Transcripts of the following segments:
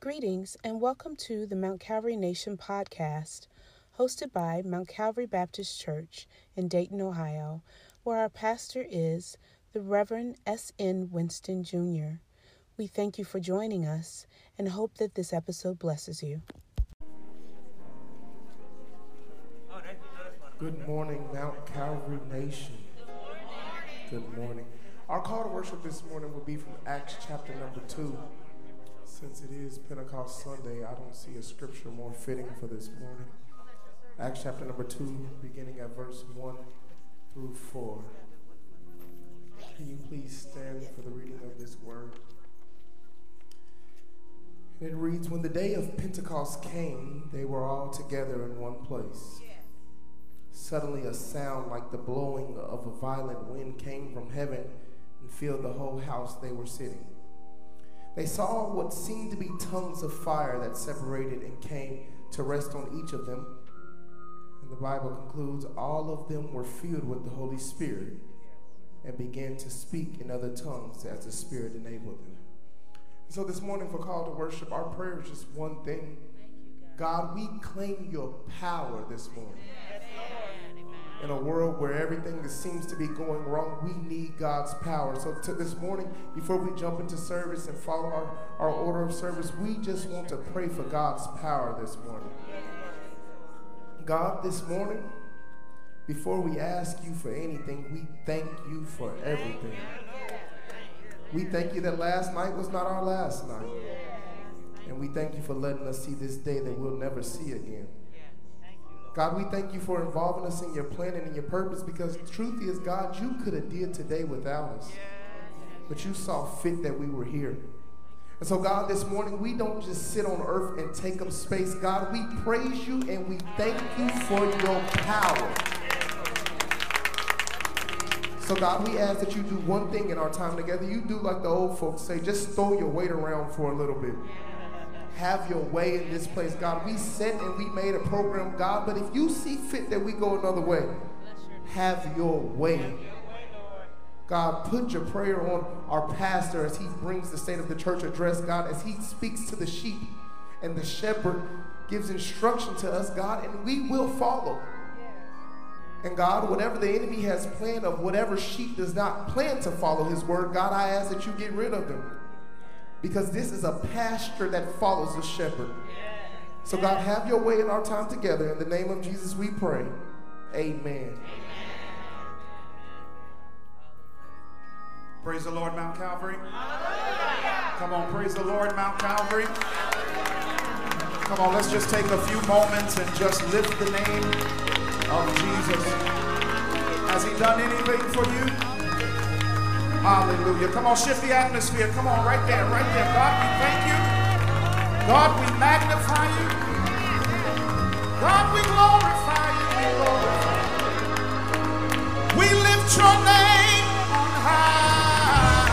Greetings and welcome to the Mount Calvary Nation podcast, hosted by Mount Calvary Baptist Church in Dayton, Ohio, where our pastor is the Reverend S.N. Winston Jr. We thank you for joining us and hope that this episode blesses you. Good morning, Mount Calvary Nation. Good morning. Our call to worship this morning will be from Acts chapter number 2. Since it is Pentecost Sunday, I don't see a scripture more fitting for this morning. Acts chapter number 2, beginning at verse 1 through 4. Can you please stand for the reading of this word? And It reads When the day of Pentecost came, they were all together in one place. Suddenly, a sound like the blowing of a violent wind came from heaven and filled the whole house they were sitting. They saw what seemed to be tongues of fire that separated and came to rest on each of them. And the Bible concludes all of them were filled with the Holy Spirit and began to speak in other tongues as the Spirit enabled them. So, this morning, for call to worship, our prayer is just one thing God, we claim your power this morning in a world where everything that seems to be going wrong, we need God's power. So to this morning, before we jump into service and follow our, our order of service, we just want to pray for God's power this morning. God, this morning, before we ask you for anything, we thank you for everything. We thank you that last night was not our last night. And we thank you for letting us see this day that we'll never see again. God, we thank you for involving us in your plan and in your purpose because truth is, God, you could have did today without us. But you saw fit that we were here. And so, God, this morning, we don't just sit on earth and take up space. God, we praise you and we thank you for your power. So, God, we ask that you do one thing in our time together. You do like the old folks say, just throw your weight around for a little bit have your way in this place, God. We sent and we made a program, God, but if you see fit that we go another way, have your way. God, put your prayer on our pastor as he brings the state of the church address, God, as he speaks to the sheep and the shepherd gives instruction to us, God, and we will follow. And God, whatever the enemy has planned of whatever sheep does not plan to follow his word, God, I ask that you get rid of them because this is a pasture that follows a shepherd. So, God, have your way in our time together. In the name of Jesus, we pray. Amen. Praise the Lord, Mount Calvary. Come on, praise the Lord, Mount Calvary. Come on, let's just take a few moments and just lift the name of Jesus. Has he done anything for you? Hallelujah. Come on, shift the atmosphere. Come on, right there, right there. God, we thank you. God, we magnify you. God, we glorify you. We glorify you. We lift your name on high.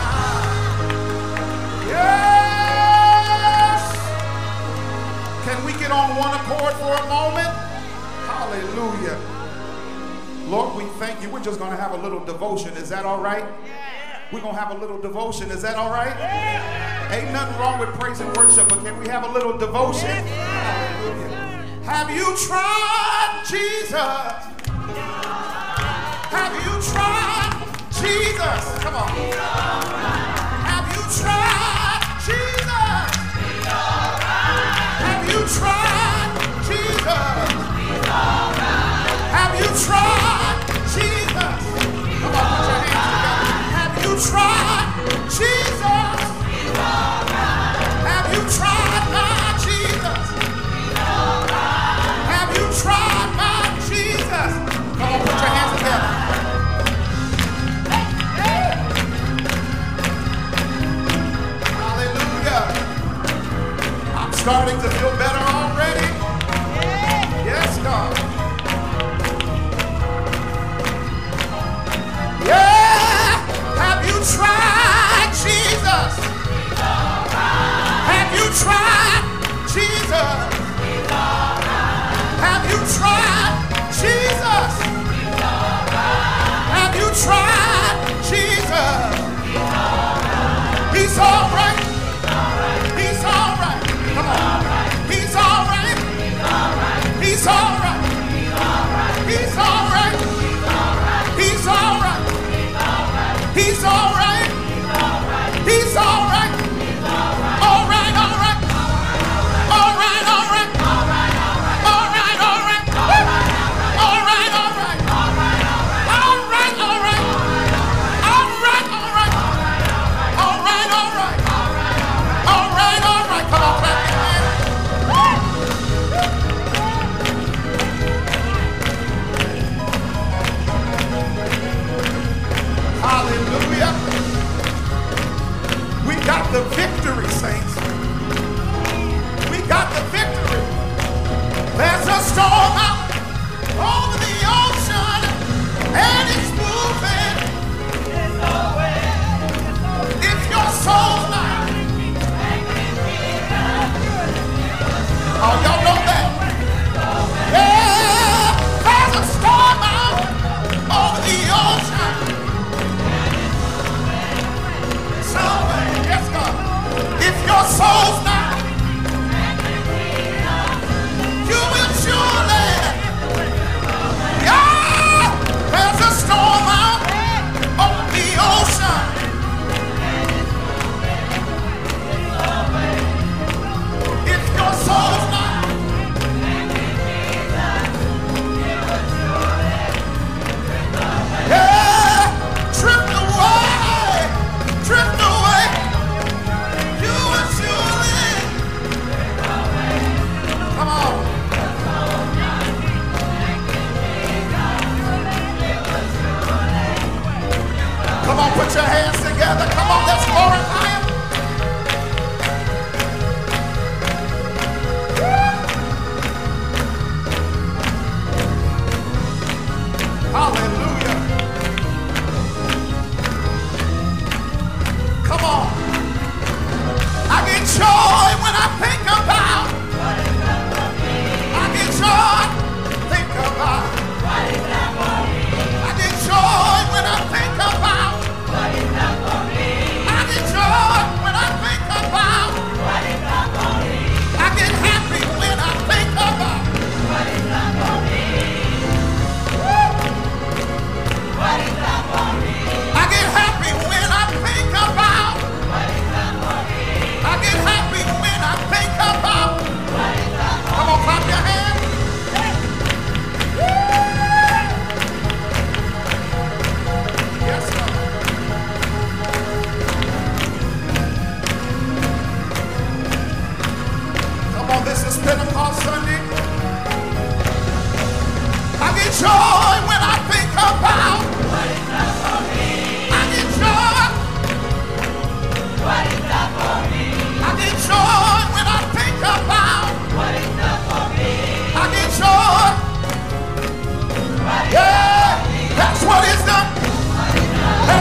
Yes. Can we get on one accord for a moment? Hallelujah. Lord, we thank you. We're just going to have a little devotion. Is that all right? We're going to have a little devotion. Is that all right? Yeah. Ain't nothing wrong with praise and worship, but can we have a little devotion? Yeah. Have you tried Jesus? Have you tried Jesus? Come on. Have you tried Jesus? Have you tried Jesus? Have you tried tried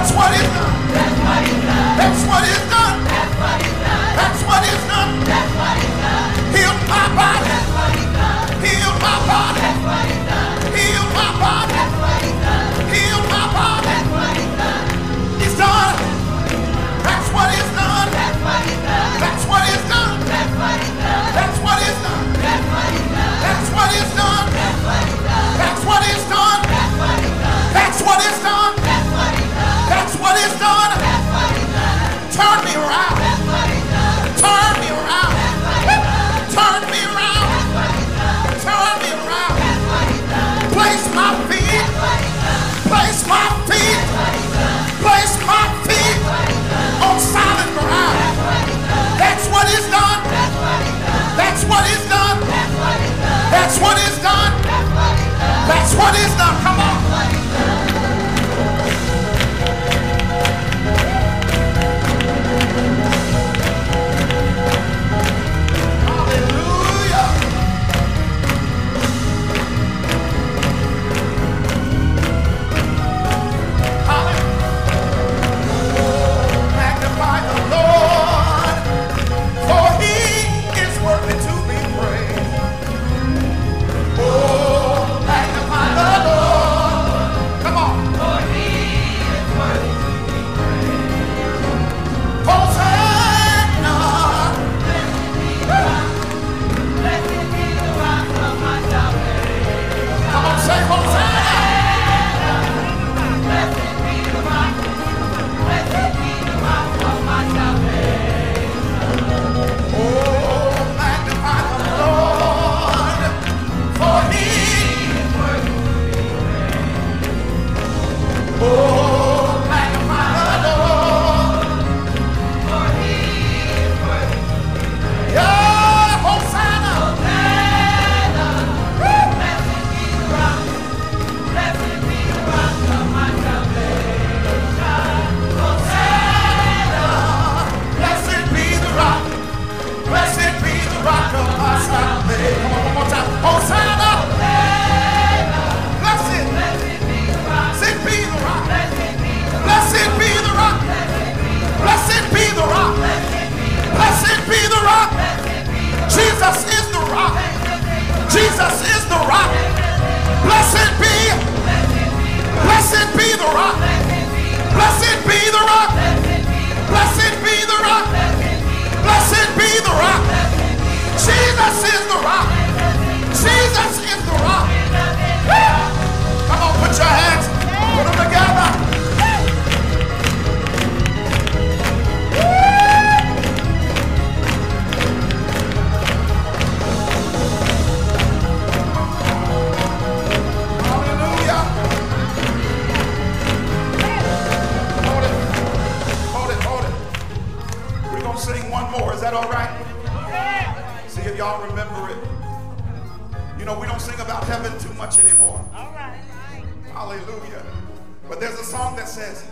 That's what it is done. Turn me around. Turn me around. Turn me around. Turn me around. Place my feet. Place my feet. Place my feet on solid ground. That's what is done. That's what is done. That's what is done. That's what is done. Come on. be the rock. Jesus is the rock. Jesus is the rock. Blessed be. Blessed be the rock. Blessed be the rock. Blessed be the rock. Blessed be the rock. Jesus is the rock. Jesus is the rock. Come on, put your hands that all right? See if y'all remember it. You know, we don't sing about heaven too much anymore. All right. Hallelujah. But there's a song that says,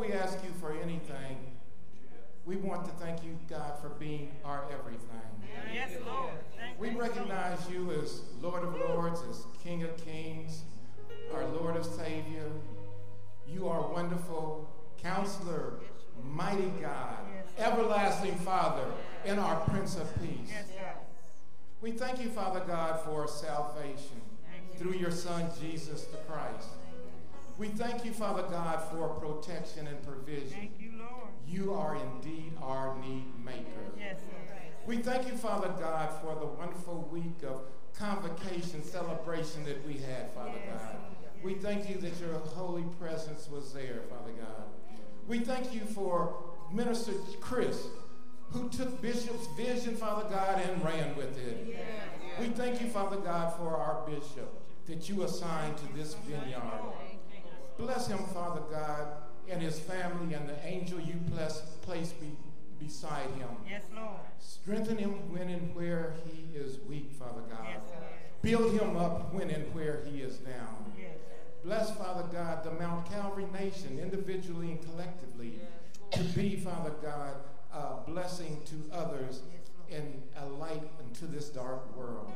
we ask you for anything, we want to thank you, God, for being our everything. Yes, Lord. Thank we recognize you as Lord of Lords, as King of Kings, our Lord of Savior. You are wonderful, Counselor, mighty God, everlasting Father, and our Prince of Peace. We thank you, Father God, for salvation through your Son, Jesus the Christ. We thank you, Father God, for protection and provision. You, you, are indeed our need maker. Yes, we thank you, Father God, for the wonderful week of convocation celebration that we had, Father yes. God. We thank you that your holy presence was there, Father God. We thank you for Minister Chris, who took Bishop's vision, Father God, and ran with it. We thank you, Father God, for our bishop that you assigned to this vineyard. Bless him, Father God, and his family and the angel you place be, beside him. Yes, Lord. Strengthen him when and where he is weak, Father God. Yes, Build him up when and where he is down. Yes. Bless, Father God, the Mount Calvary nation, individually and collectively, to be, Father God, a blessing to others and a light into this dark world.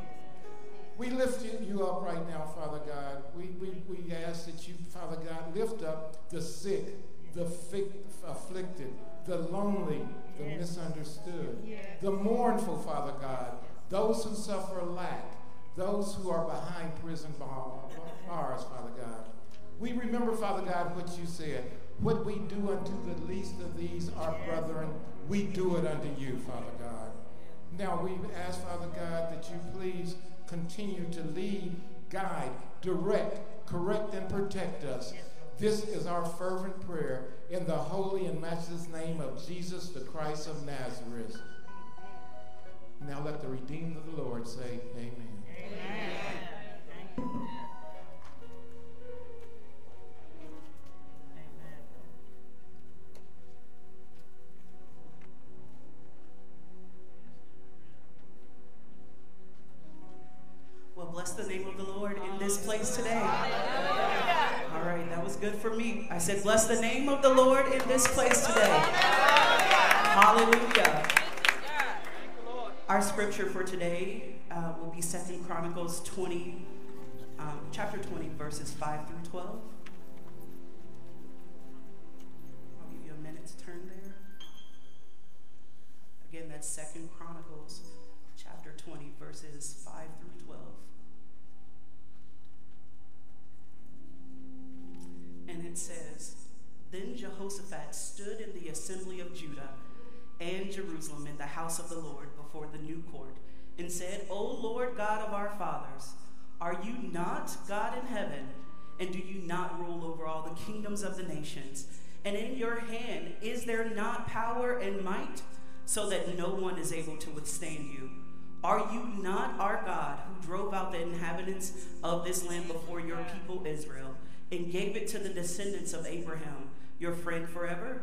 We lift you up right now, Father God. We, we, we ask that you, Father God, lift up the sick, the afflicted, the lonely, the misunderstood, the mournful, Father God, those who suffer lack, those who are behind prison bars, Father God. We remember, Father God, what you said. What we do unto the least of these, our brethren, we do it unto you, Father God. Now we ask, Father God, that you please continue to lead, guide, direct, correct, and protect us. This is our fervent prayer in the holy and matchless name of Jesus, the Christ of Nazareth. Now let the redeemed of the Lord say, Amen. Amen. Bless the name of the Lord in this place today. All right, that was good for me. I said, bless the name of the Lord in this place today. Hallelujah. Our scripture for today uh, will be Second Chronicles 20, um, chapter 20, verses 5 through 12. I'll give you a minute to turn there. Again, that's Second Chronicles And it says, Then Jehoshaphat stood in the assembly of Judah and Jerusalem in the house of the Lord before the new court and said, O Lord God of our fathers, are you not God in heaven? And do you not rule over all the kingdoms of the nations? And in your hand is there not power and might, so that no one is able to withstand you? Are you not our God who drove out the inhabitants of this land before your people Israel and gave it to the descendants of Abraham, your friend forever?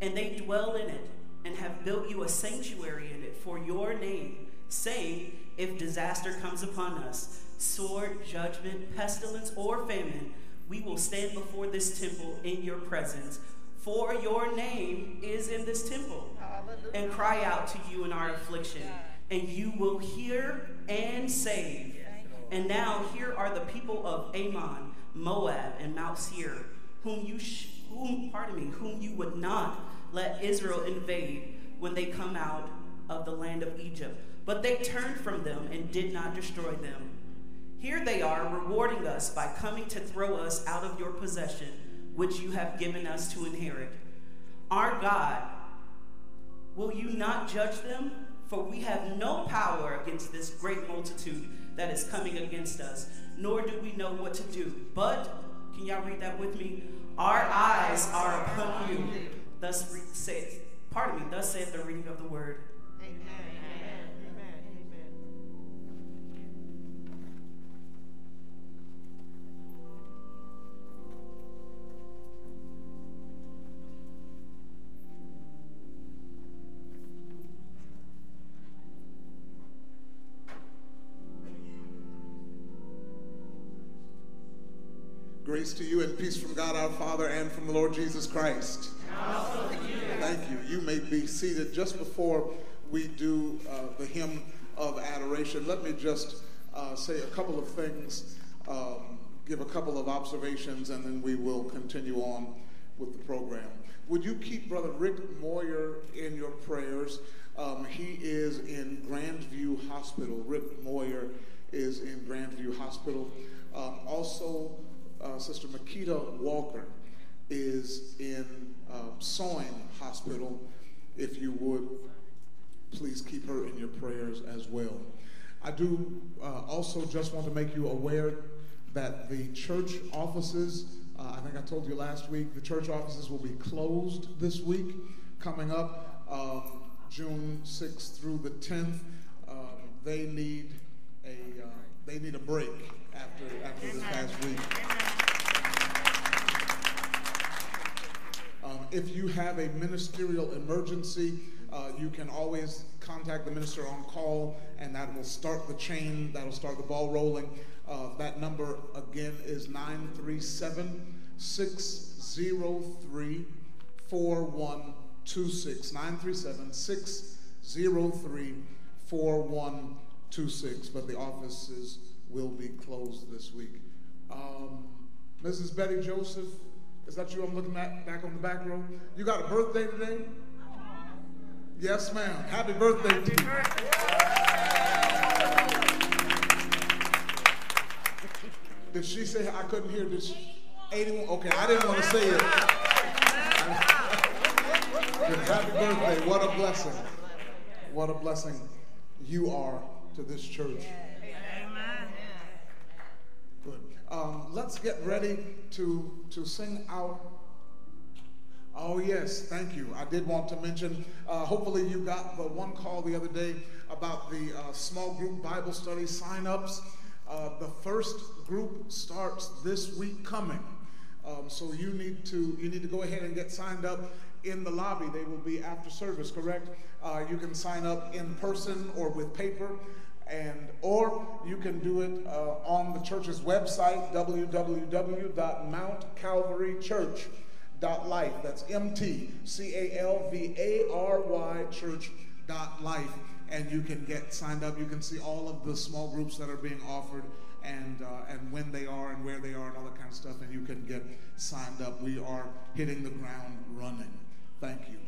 And they dwell in it and have built you a sanctuary in it for your name saying, If disaster comes upon us, sword, judgment, pestilence, or famine, we will stand before this temple in your presence. For your name is in this temple, and cry out to you in our affliction, and you will hear and save. And now here are the people of Ammon, Moab, and Mount Seir, whom you, sh- whom, pardon me, whom you would not let Israel invade when they come out of the land of Egypt but they turned from them and did not destroy them. Here they are, rewarding us by coming to throw us out of your possession, which you have given us to inherit. Our God, will you not judge them? For we have no power against this great multitude that is coming against us, nor do we know what to do. But, can y'all read that with me? Our eyes are upon you. Thus saith, pardon me, thus said the reading of the word. To you and peace from God our Father and from the Lord Jesus Christ. Thank you. You may be seated. Just before we do uh, the hymn of adoration, let me just uh, say a couple of things, um, give a couple of observations, and then we will continue on with the program. Would you keep Brother Rick Moyer in your prayers? Um, he is in Grandview Hospital. Rick Moyer is in Grandview Hospital. Um, also, uh, Sister Makita Walker is in uh, Soin Hospital. If you would, please keep her in your prayers as well. I do uh, also just want to make you aware that the church offices, uh, I think I told you last week, the church offices will be closed this week, coming up um, June 6th through the 10th. Um, they need a uh, they need a break after after this past week. Um, if you have a ministerial emergency, uh, you can always contact the minister on call, and that will start the chain, that'll start the ball rolling. Uh, that number again is 937 603 4126. 937 603 4126. But the offices will be closed this week. Um, Mrs. Betty Joseph, is that you I'm looking at back on the back row? You got a birthday today? Yes, ma'am. Happy birthday to you. Did she say I couldn't hear? Did she? 81? Okay, I didn't want to say it. Happy birthday. What a blessing. What a blessing you are to this church. Good. Um, let's get ready to, to sing out. Oh, yes, thank you. I did want to mention, uh, hopefully, you got the one call the other day about the uh, small group Bible study sign ups. Uh, the first group starts this week coming. Um, so you need to you need to go ahead and get signed up in the lobby. They will be after service, correct? Uh, you can sign up in person or with paper and or you can do it uh, on the church's website www.mountcalvarychurch.life that's m-t-c-a-l-v-a-r-y church.life and you can get signed up. You can see all of the small groups that are being offered and uh, and when they are and where they are and all that kind of stuff. And you can get signed up. We are hitting the ground running. Thank you.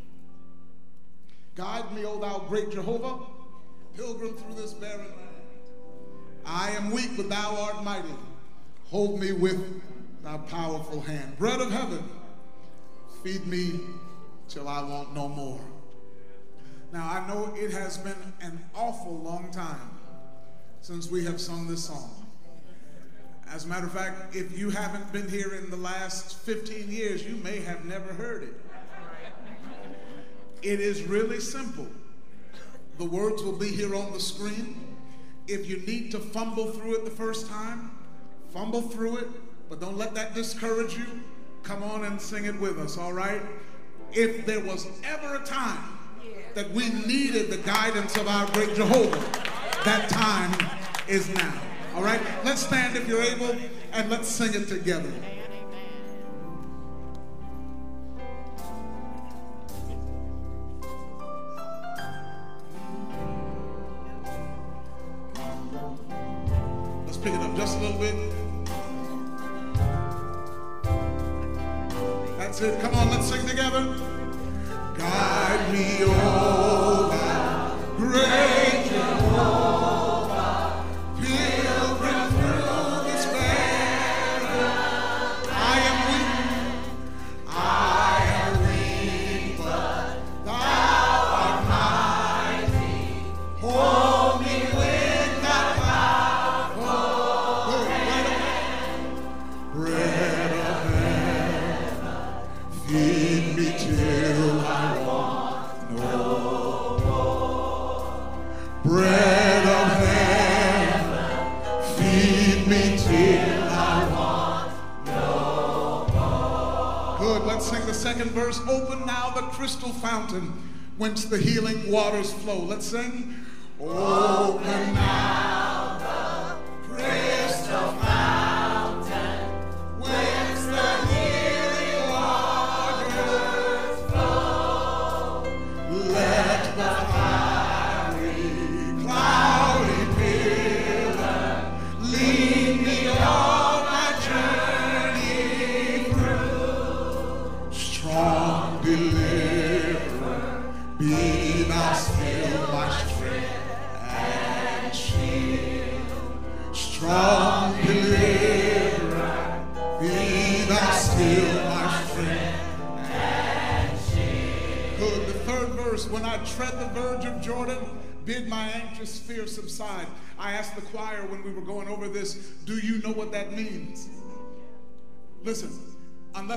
Guide me o thou great jehovah pilgrim through this barren land. I am weak, but thou art mighty. Hold me with thy powerful hand. Bread of heaven, feed me till I want no more. Now, I know it has been an awful long time since we have sung this song. As a matter of fact, if you haven't been here in the last 15 years, you may have never heard it. It is really simple. The words will be here on the screen. If you need to fumble through it the first time, fumble through it, but don't let that discourage you. Come on and sing it with us, all right? If there was ever a time that we needed the guidance of our great Jehovah, that time is now. All right? Let's stand if you're able and let's sing it together.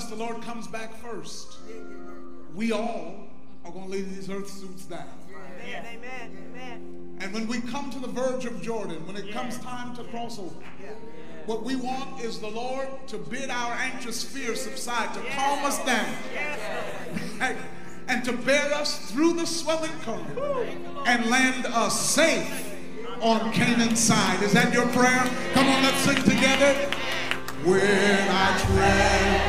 the Lord comes back first, we all are going to lay these earth suits down. Amen. Amen. And when we come to the verge of Jordan, when it comes time to cross over, what we want is the Lord to bid our anxious fear subside, to calm us down, and to bear us through the swelling current and land us safe on Canaan's side. Is that your prayer? Come on, let's sing together. When I tread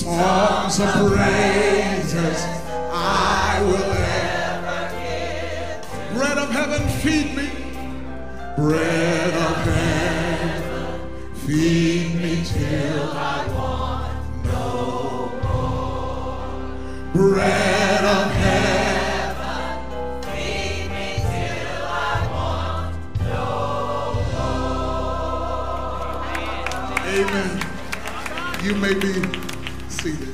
songs of praises I will ever give. Bread of heaven, feed me. Bread of heaven, feed me till I want no more. Bread of heaven, feed me till I want no more. Amen. You may be see.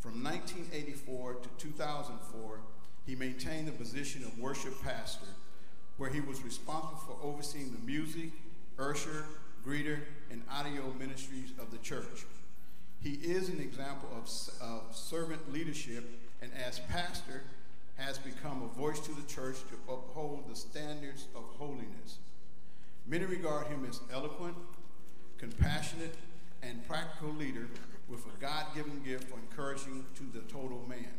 From 1984 to 2004, he maintained the position of worship pastor, where he was responsible for overseeing the music, usher, greeter, and audio ministries of the church. He is an example of, of servant leadership, and as pastor, has become a voice to the church to uphold the standards of holiness. Many regard him as eloquent, compassionate, and practical leader with a God given gift for encouraging to the total man.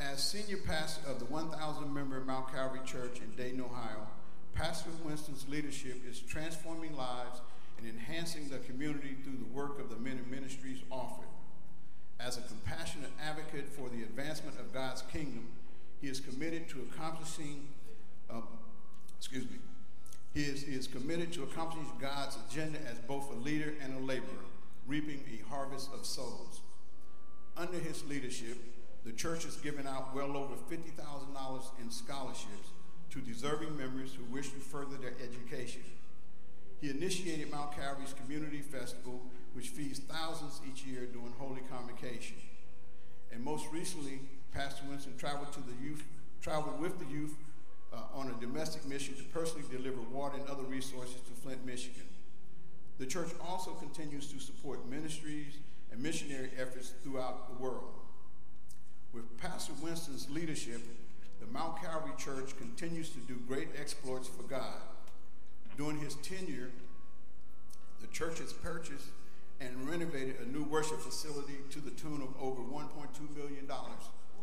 As senior pastor of the 1,000 member Mount Calvary Church in Dayton, Ohio, Pastor Winston's leadership is transforming lives and enhancing the community through the work of the many ministries offered. As a compassionate advocate for the advancement of God's kingdom, he is committed to accomplishing, uh, excuse me, he is, he is committed to accomplishing God's agenda as both a leader and a laborer reaping a harvest of souls. Under his leadership, the church has given out well over $50,000 in scholarships to deserving members who wish to further their education. He initiated Mount Calvary's Community Festival, which feeds thousands each year during Holy Convocation. And most recently, Pastor Winston traveled to the youth, traveled with the youth uh, on a domestic mission to personally deliver water and other resources to Flint, Michigan. The church also continues to support ministries and missionary efforts throughout the world. With Pastor Winston's leadership, the Mount Calvary Church continues to do great exploits for God. During his tenure, the church has purchased and renovated a new worship facility to the tune of over $1.2 million,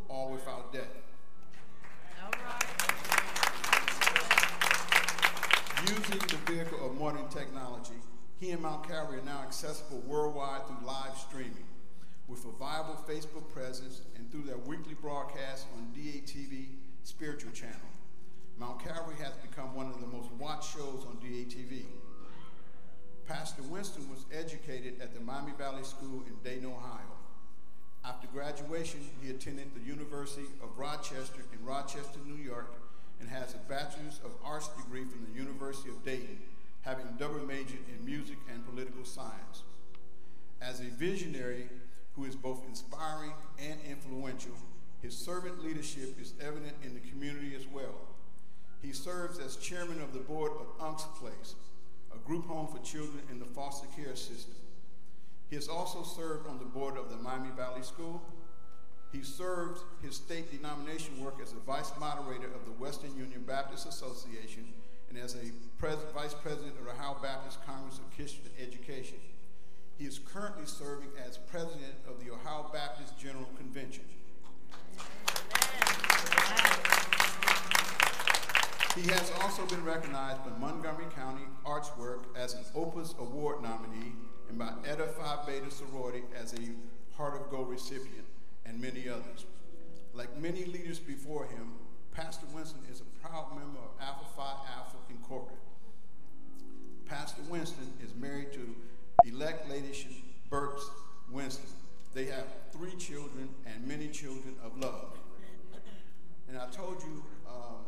all without debt. Right. Using the vehicle of modern technology, he and Mount Calvary are now accessible worldwide through live streaming. With a viable Facebook presence and through their weekly broadcast on DATV Spiritual Channel, Mount Calvary has become one of the most watched shows on DATV. Pastor Winston was educated at the Miami Valley School in Dayton, Ohio. After graduation, he attended the University of Rochester in Rochester, New York, and has a Bachelor's of Arts degree from the University of Dayton, having double majored in music and political science. As a visionary who is both inspiring and influential, his servant leadership is evident in the community as well. He serves as chairman of the board of Unc's Place, a group home for children in the foster care system. He has also served on the board of the Miami Valley School. He served his state denomination work as a vice moderator of the Western Union Baptist Association and as a pres vice president of the Ohio Baptist Congress of Christian Education. He is currently serving as president of the Ohio Baptist General Convention. He has also been recognized by Montgomery County Artswork as an Opus Award nominee and by Eta Phi Beta Sorority as a Heart of Gold recipient, and many others. Like many leaders before him, Pastor Winston is a proud member of Alpha Phi Alpha Incorporated. Pastor Winston is married to elect Lady Burks Winston. They have three children and many children of love. And I told you, um,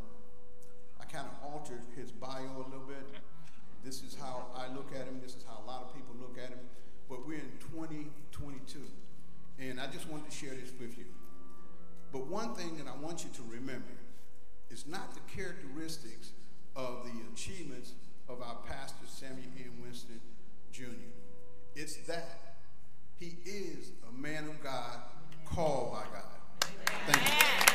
I kind of altered his bio a little bit. This is how I look at him. This is how a lot of people look at him. But we're in 2022. And I just wanted to share this with you. But one thing that I want you to remember is not the characteristics of the achievements of our pastor, Samuel N. Winston Jr. It's that he is a man of God called by God. Thank you.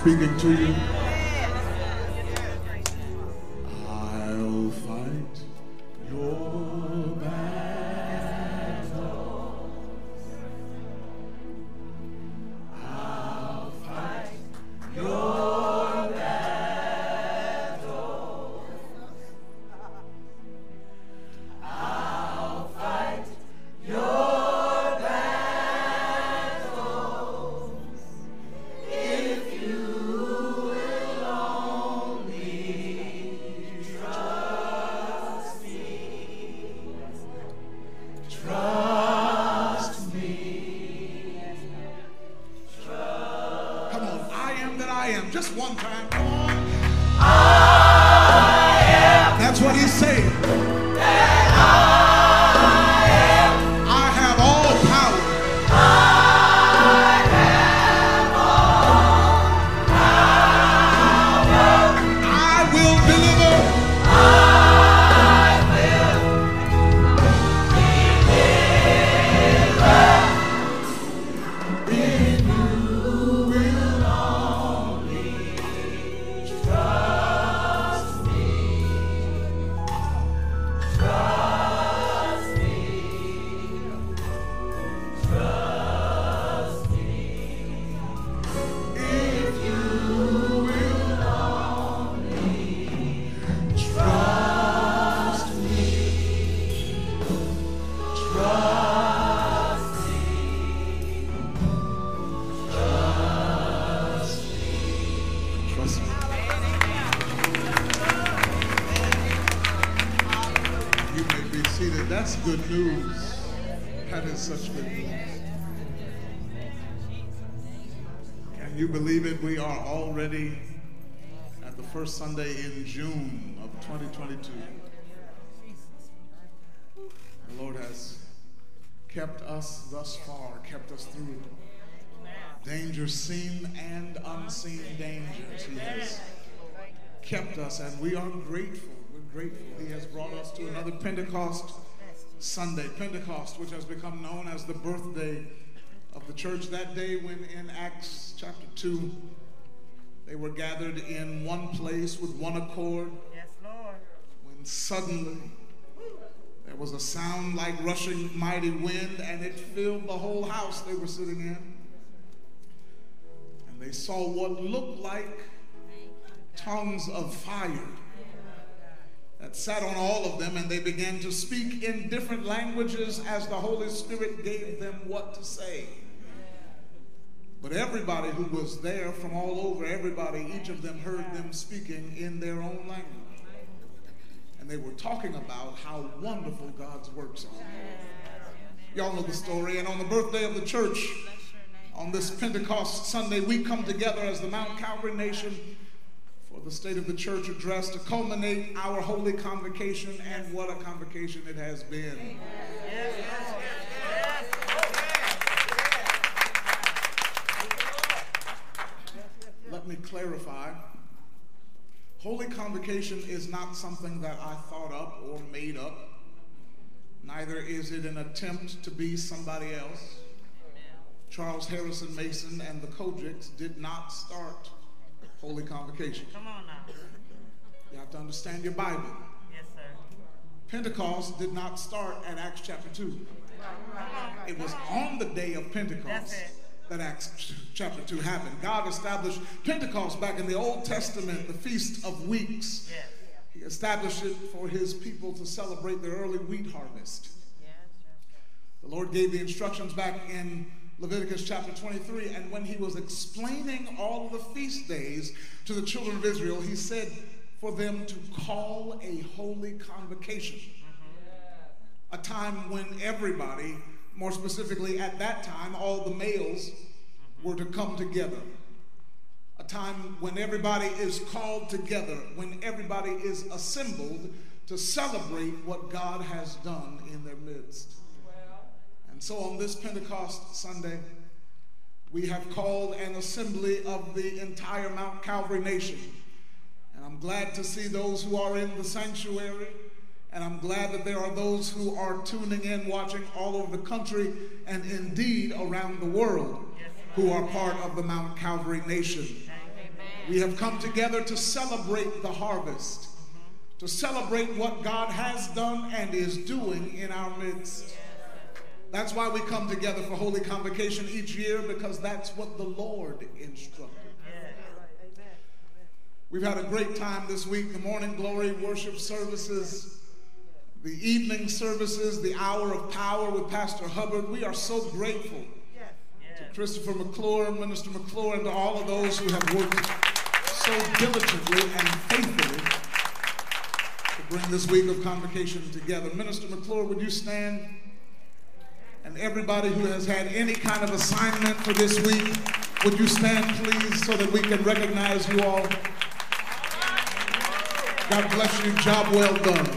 Speaking to you? Good news. That is such good news. Can you believe it? We are already at the first Sunday in June of 2022. The Lord has kept us thus far, kept us through danger seen and unseen dangers. He has kept us, and we are grateful. We're grateful. He has brought us to another Pentecost Sunday. Pentecost, which has become known as the birthday of the church. That day when in Acts chapter 2, they were gathered in one place with one accord. Yes, Lord. When suddenly there was a sound like rushing mighty wind, and it filled the whole house they were sitting in. And they saw what looked like tongues of fire that sat on all of them, and they began to speak in different languages as the Holy Spirit gave them what to say. But everybody who was there from all over, everybody, each of them heard them speaking in their own language. And they were talking about how wonderful God's works are. Y'all know the story. And on the birthday of the church, on this Pentecost Sunday, we come together as the Mount Calvary Nation for the state of the church address to culminate our holy convocation. And what a convocation it has been. Let me clarify. Holy convocation is not something that I thought up or made up. Neither is it an attempt to be somebody else. Charles Harrison Mason and the COGICs did not start Holy Convocation. Come on now. You have to understand your Bible. Yes, sir. Pentecost did not start at Acts chapter 2. It was on the day of Pentecost that Acts chapter 2 happened. God established Pentecost back in the Old Testament, the Feast of Weeks. Yes. He established it for his people to celebrate their early wheat harvest. Yes, yes, The Lord gave the instructions back in Leviticus chapter 23, and when he was explaining all of the feast days to the children of Israel, he said for them to call a holy convocation. A time when everybody, more specifically at that time, all the males were to come together. A time when everybody is called together, when everybody is assembled to celebrate what God has done in their midst. And so on this Pentecost Sunday, we have called an assembly of the entire Mount Calvary nation. And I'm glad to see those who are in the sanctuary. And I'm glad that there are those who are tuning in, watching all over the country and indeed around the world who are part of the Mount Calvary nation. We have come together to celebrate the harvest, to celebrate what God has done and is doing in our midst. That's why we come together for Holy Convocation each year because that's what the Lord instructed. We've had a great time this week. The morning glory worship services, the evening services, the hour of power with Pastor Hubbard. We are so grateful to Christopher McClure, Minister McClure, and to all of those who have worked so diligently and faithfully to bring this week of convocation together. Minister McClure, would you stand? And everybody who has had any kind of assignment for this week, would you stand, please, so that we can recognize you all? God bless you. Job well done.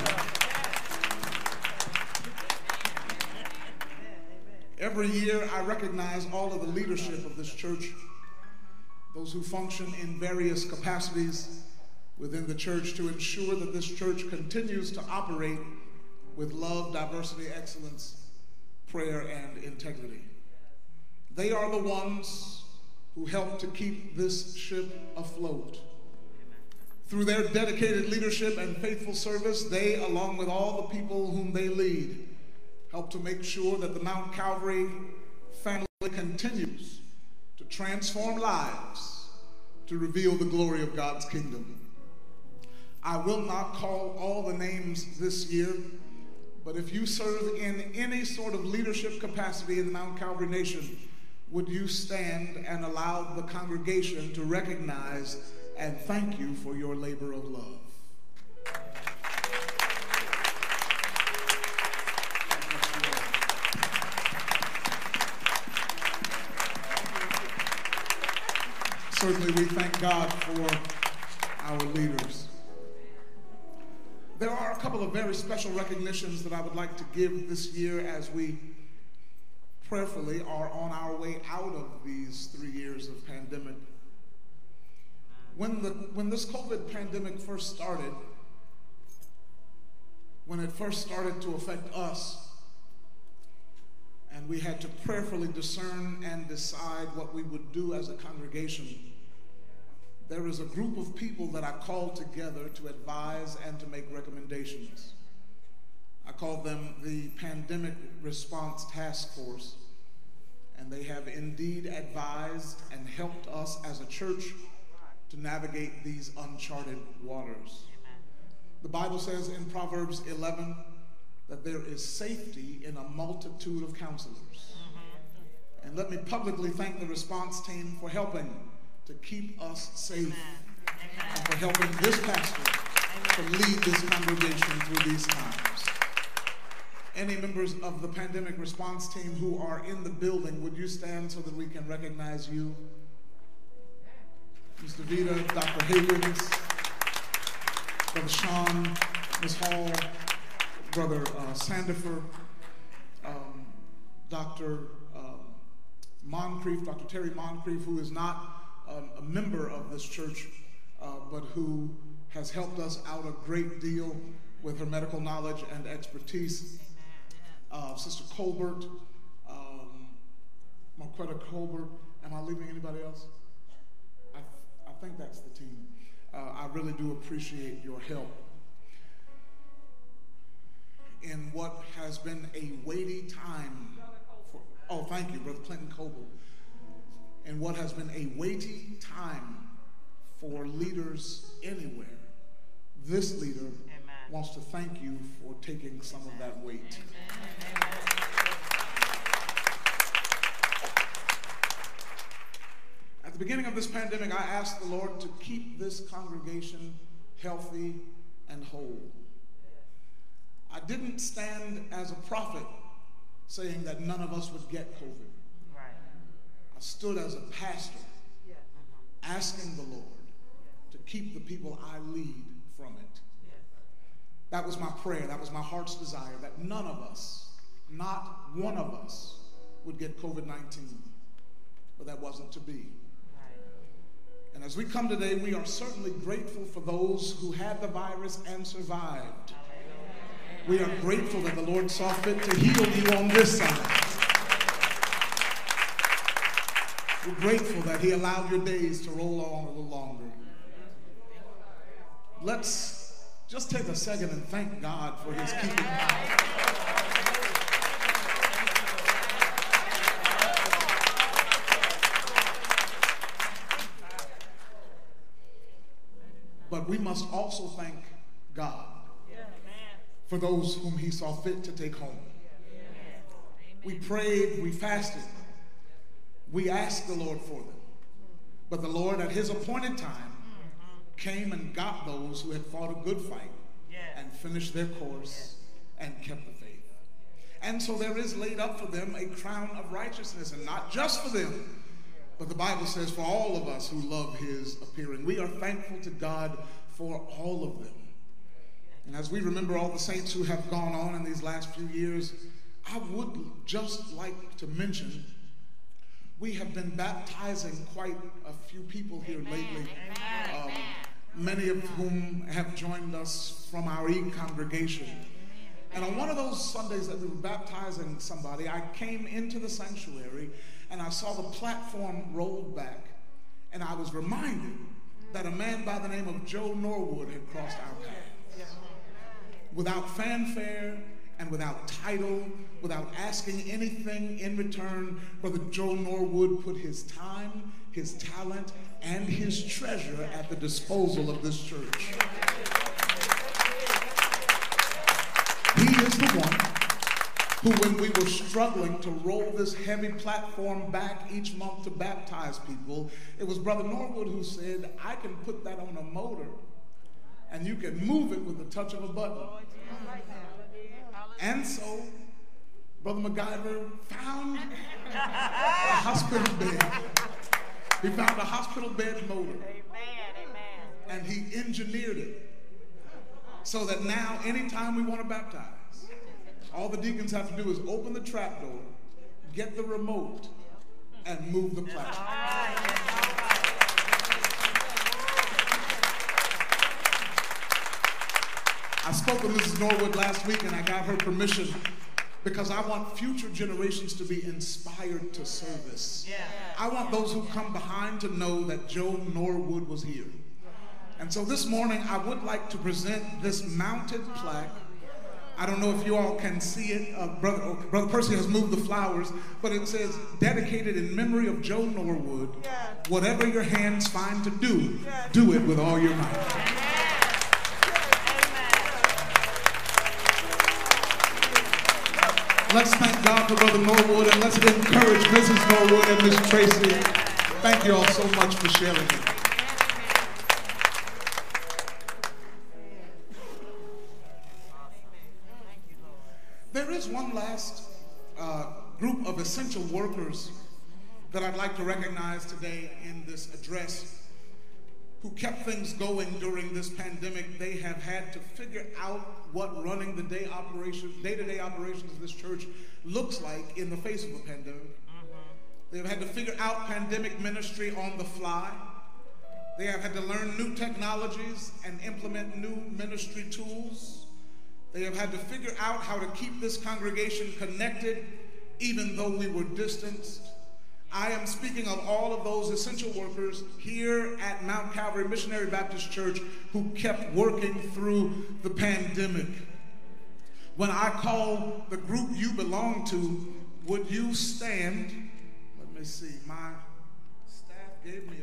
Every year, I recognize all of the leadership of this church, those who function in various capacities within the church to ensure that this church continues to operate with love, diversity, excellence, prayer, and integrity. They are the ones who help to keep this ship afloat. Through their dedicated leadership and faithful service, they, along with all the people whom they lead, help to make sure that the Mount Calvary family continues to transform lives, to reveal the glory of God's kingdom. I will not call all the names this year, but if you serve in any sort of leadership capacity in the Mount Calvary Nation, would you stand and allow the congregation to recognize and thank you for your labor of love. Certainly, we thank God for our leaders. There are a couple of very special recognitions that I would like to give this year as we prayerfully are on our way out of these three years of pandemic. When, the, when this COVID pandemic first started, when it first started to affect us, and we had to prayerfully discern and decide what we would do as a congregation, there was a group of people that I called together to advise and to make recommendations. I called them the Pandemic Response Task Force, and they have indeed advised and helped us as a church to navigate these uncharted waters. The Bible says in Proverbs 11 that there is safety in a multitude of counselors. And let me publicly thank the response team for helping to keep us safe and for helping this pastor to lead this congregation through these times. Any members of the pandemic response team who are in the building, would you stand so that we can recognize you? Mr. Vita, Dr. Havens, Brother Sean, Ms. Hall, Brother uh, Sandifer, um, Dr. Um, Moncrief, Dr. Terry Moncrief, who is not um, a member of this church, uh, but who has helped us out a great deal with her medical knowledge and expertise. Uh, Sister Colbert, um, Marquetta Colbert. Am I leaving anybody else? I think that's the team. Uh, I really do appreciate your help in what has been a weighty time. For, oh, thank you, Brother Clinton Coble. In what has been a weighty time for leaders anywhere, this leader Amen. wants to thank you for taking some Amen. of that weight. Amen. At the beginning of this pandemic, I asked the Lord to keep this congregation healthy and whole. I didn't stand as a prophet saying that none of us would get COVID. Stood as a pastor mm-hmm. asking the Lord to keep the people I lead from it. That was my prayer. That was my heart's desire that none of us, not one of us, would get COVID 19. But that wasn't to be. And as we come today, we are certainly grateful for those who had the virus and survived. We are grateful that the Lord saw fit to heal you on this side. We're grateful that He allowed your days to roll on a little longer. let's just take a second and thank God for his keeping power. But we must also thank God for those whom he saw fit to take home. We prayed, we fasted, we asked the Lord for them. But the Lord, at his appointed time, came and got those who had fought a good fight and finished their course and kept the faith. And so there is laid up for them a crown of righteousness, and not just for them, but the Bible says for all of us who love his appearing. We are thankful to God for all of them. And as we remember all the saints who have gone on in these last few years, I would just like to mention we have been baptizing quite a few people here lately. Um, many of whom have joined us from our e congregation. And on one of those Sundays that we were baptizing somebody, I came into the sanctuary and I saw the platform rolled back. And I was reminded that a man by the name of Joe Norwood had crossed our path. Without fanfare and without title, without asking anything in return, Brother Joe Norwood put his time, his talent, and his treasure at the disposal of this church. He is the one who, when we were struggling to roll this heavy platform back each month to baptize people, it was Brother Norwood who said, I can put that on a motor and you can move it with the touch of a button. And so, Brother MacGyver found a hospital bed. He found a hospital bed motor. And he engineered it so that now, anytime we want to baptize, all the deacons have to do is open the trap door, get the remote, and move the platform. I spoke with Mrs. Norwood last week and I got her permission because I want future generations to be inspired to service. I want those who come behind to know that Joe Norwood was here. And so this morning, I would like to present this mounted plaque. I don't know if you all can see it. Uh, Brother, oh, Brother Percy has moved the flowers, but it says, dedicated in memory of Joe Norwood. Whatever your hands find to do, do it with all your might. Let's thank God for Brother Norwood and let's encourage Mrs. Norwood and Miss Tracy. Thank you all so much for sharing it. There is one last uh, group of essential workers that I'd like to recognize today in this address who kept things going during this pandemic. They have had to figure out what running the day operation, day-to-day operations of this church looks like in the face of a pandemic. Mm-hmm. They've had to figure out pandemic ministry on the fly. They have had to learn new technologies and implement new ministry tools. They have had to figure out how to keep this congregation connected even though we were distanced. I am speaking of all of those essential workers here at Mount Calvary Missionary Baptist Church who kept working through the pandemic. When I call the group you belong to, would you stand? Let me see. My staff gave me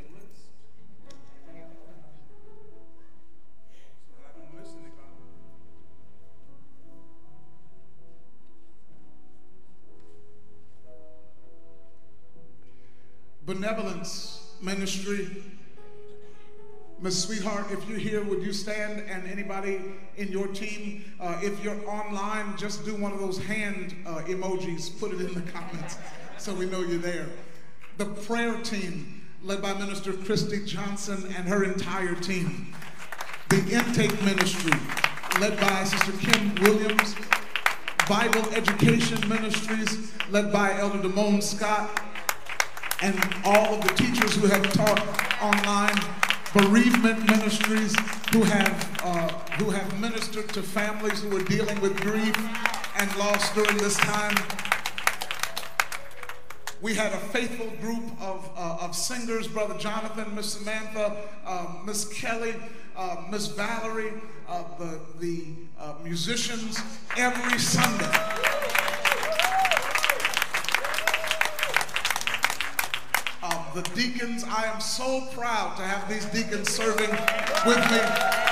benevolence ministry. Miss Sweetheart, if you're here, would you stand? And anybody in your team, uh, if you're online, just do one of those hand uh, emojis, put it in the comments so we know you're there. The prayer team, led by Minister Christy Johnson and her entire team. The intake ministry, led by Sister Kim Williams. Bible Education Ministries, led by Elder Damone Scott and all of the teachers who have taught online, bereavement ministries who have uh, who have ministered to families who are dealing with grief and loss during this time. We had a faithful group of, uh, of singers, Brother Jonathan, Miss Samantha, uh, Miss Kelly, uh, Miss Valerie, uh, the, the uh, musicians every Sunday. The deacons, I am so proud to have these deacons serving with me,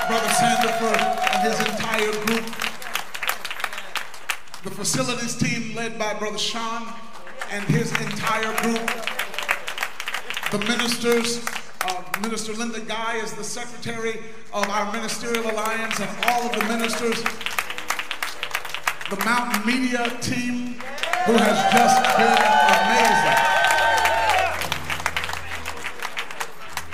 Brother Sandiford and his entire group. The facilities team led by Brother Sean and his entire group. The ministers, uh, Minister Linda Guy is the secretary of our ministerial alliance and all of the ministers. The Mountain Media team who has just been amazing.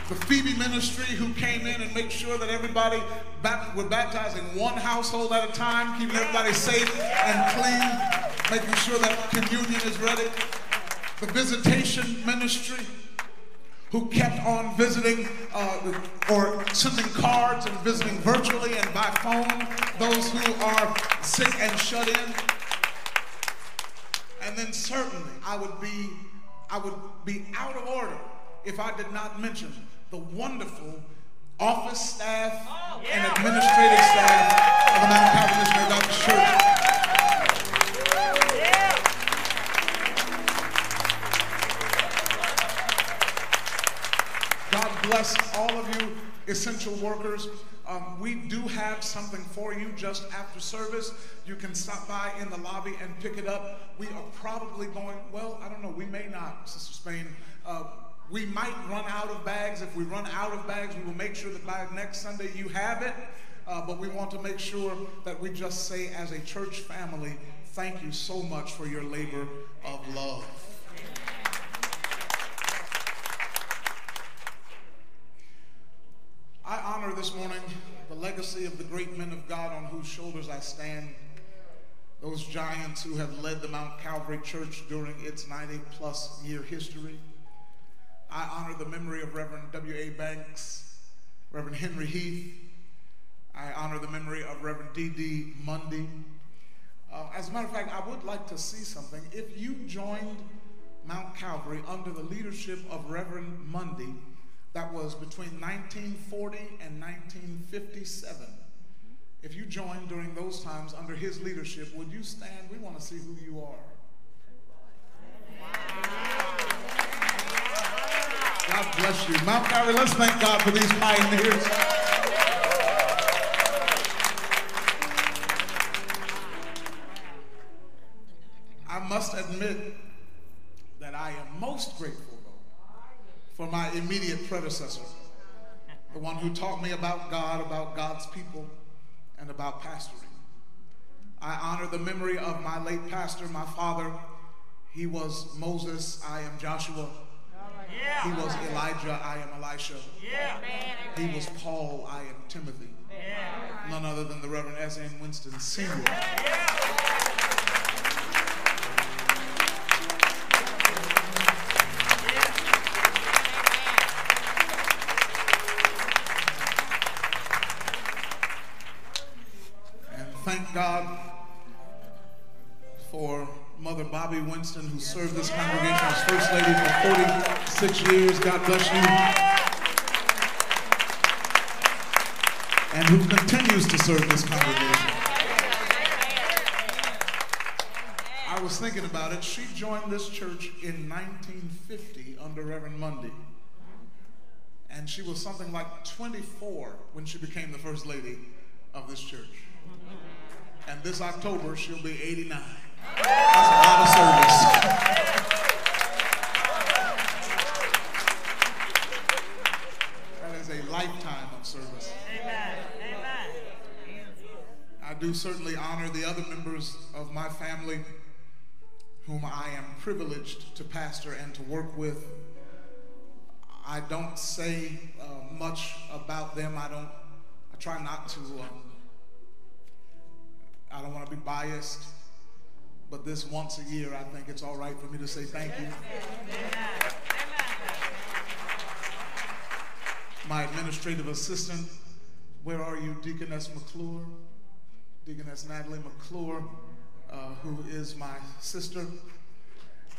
The Phoebe ministry who came in and made sure that everybody bapt- were baptized in one household at a time, keeping everybody safe and clean, making sure that communion is ready. The visitation ministry who kept on visiting uh, or sending cards and visiting virtually and by phone those who are sick and shut in. And then certainly I would be I would be out of order if I did not mention the wonderful office staff and administrative staff of the Mount Calvary Missionary Baptist Church. God bless all of you essential workers. Um, we do have something for you just after service. You can stop by in the lobby and pick it up. We are probably going, well, I don't know, we may not, Sister Spain. Uh, we might run out of bags. If we run out of bags, we will make sure that by next Sunday you have it. Uh, but we want to make sure that we just say, as a church family, thank you so much for your labor of love. I honor this morning the legacy of the great men of God on whose shoulders I stand, those giants who have led the Mount Calvary Church during its 90 plus year history. I honor the memory of Reverend W.A. Banks, Reverend Henry Heath. I honor the memory of Reverend D.D. Mundy. Uh, as a matter of fact, I would like to see something. If you joined Mount Calvary under the leadership of Reverend Mundy, that was between 1940 and 1957. If you joined during those times under his leadership, would you stand? We want to see who you are. God bless you. Mount Calvary, let's thank God for these pioneers. I must admit that I am most grateful, for my immediate predecessor, the one who taught me about God, about God's people, and about pastoring. I honor the memory of my late pastor, my father. He was Moses, I am Joshua. He was Elijah, I am Elisha. He was Paul, I am Timothy. None other than the Reverend S.M. Winston Sr. And thank God for Mother Bobby Winston, who served this congregation as First Lady for 46 years. God bless you. And who continues to serve this congregation. I was thinking about it. She joined this church in 1950 under Reverend Mundy. And she was something like 24 when she became the First Lady of this church. And this October, she'll be 89. That's a lot of service. Certainly honor the other members of my family whom I am privileged to pastor and to work with. I don't say uh, much about them. I don't. I try not to. Um, I don't want to be biased, but this once a year, I think it's all right for me to say thank you. My administrative assistant, where are you, Deaconess McClure? Deaconess Natalie McClure, uh, who is my sister,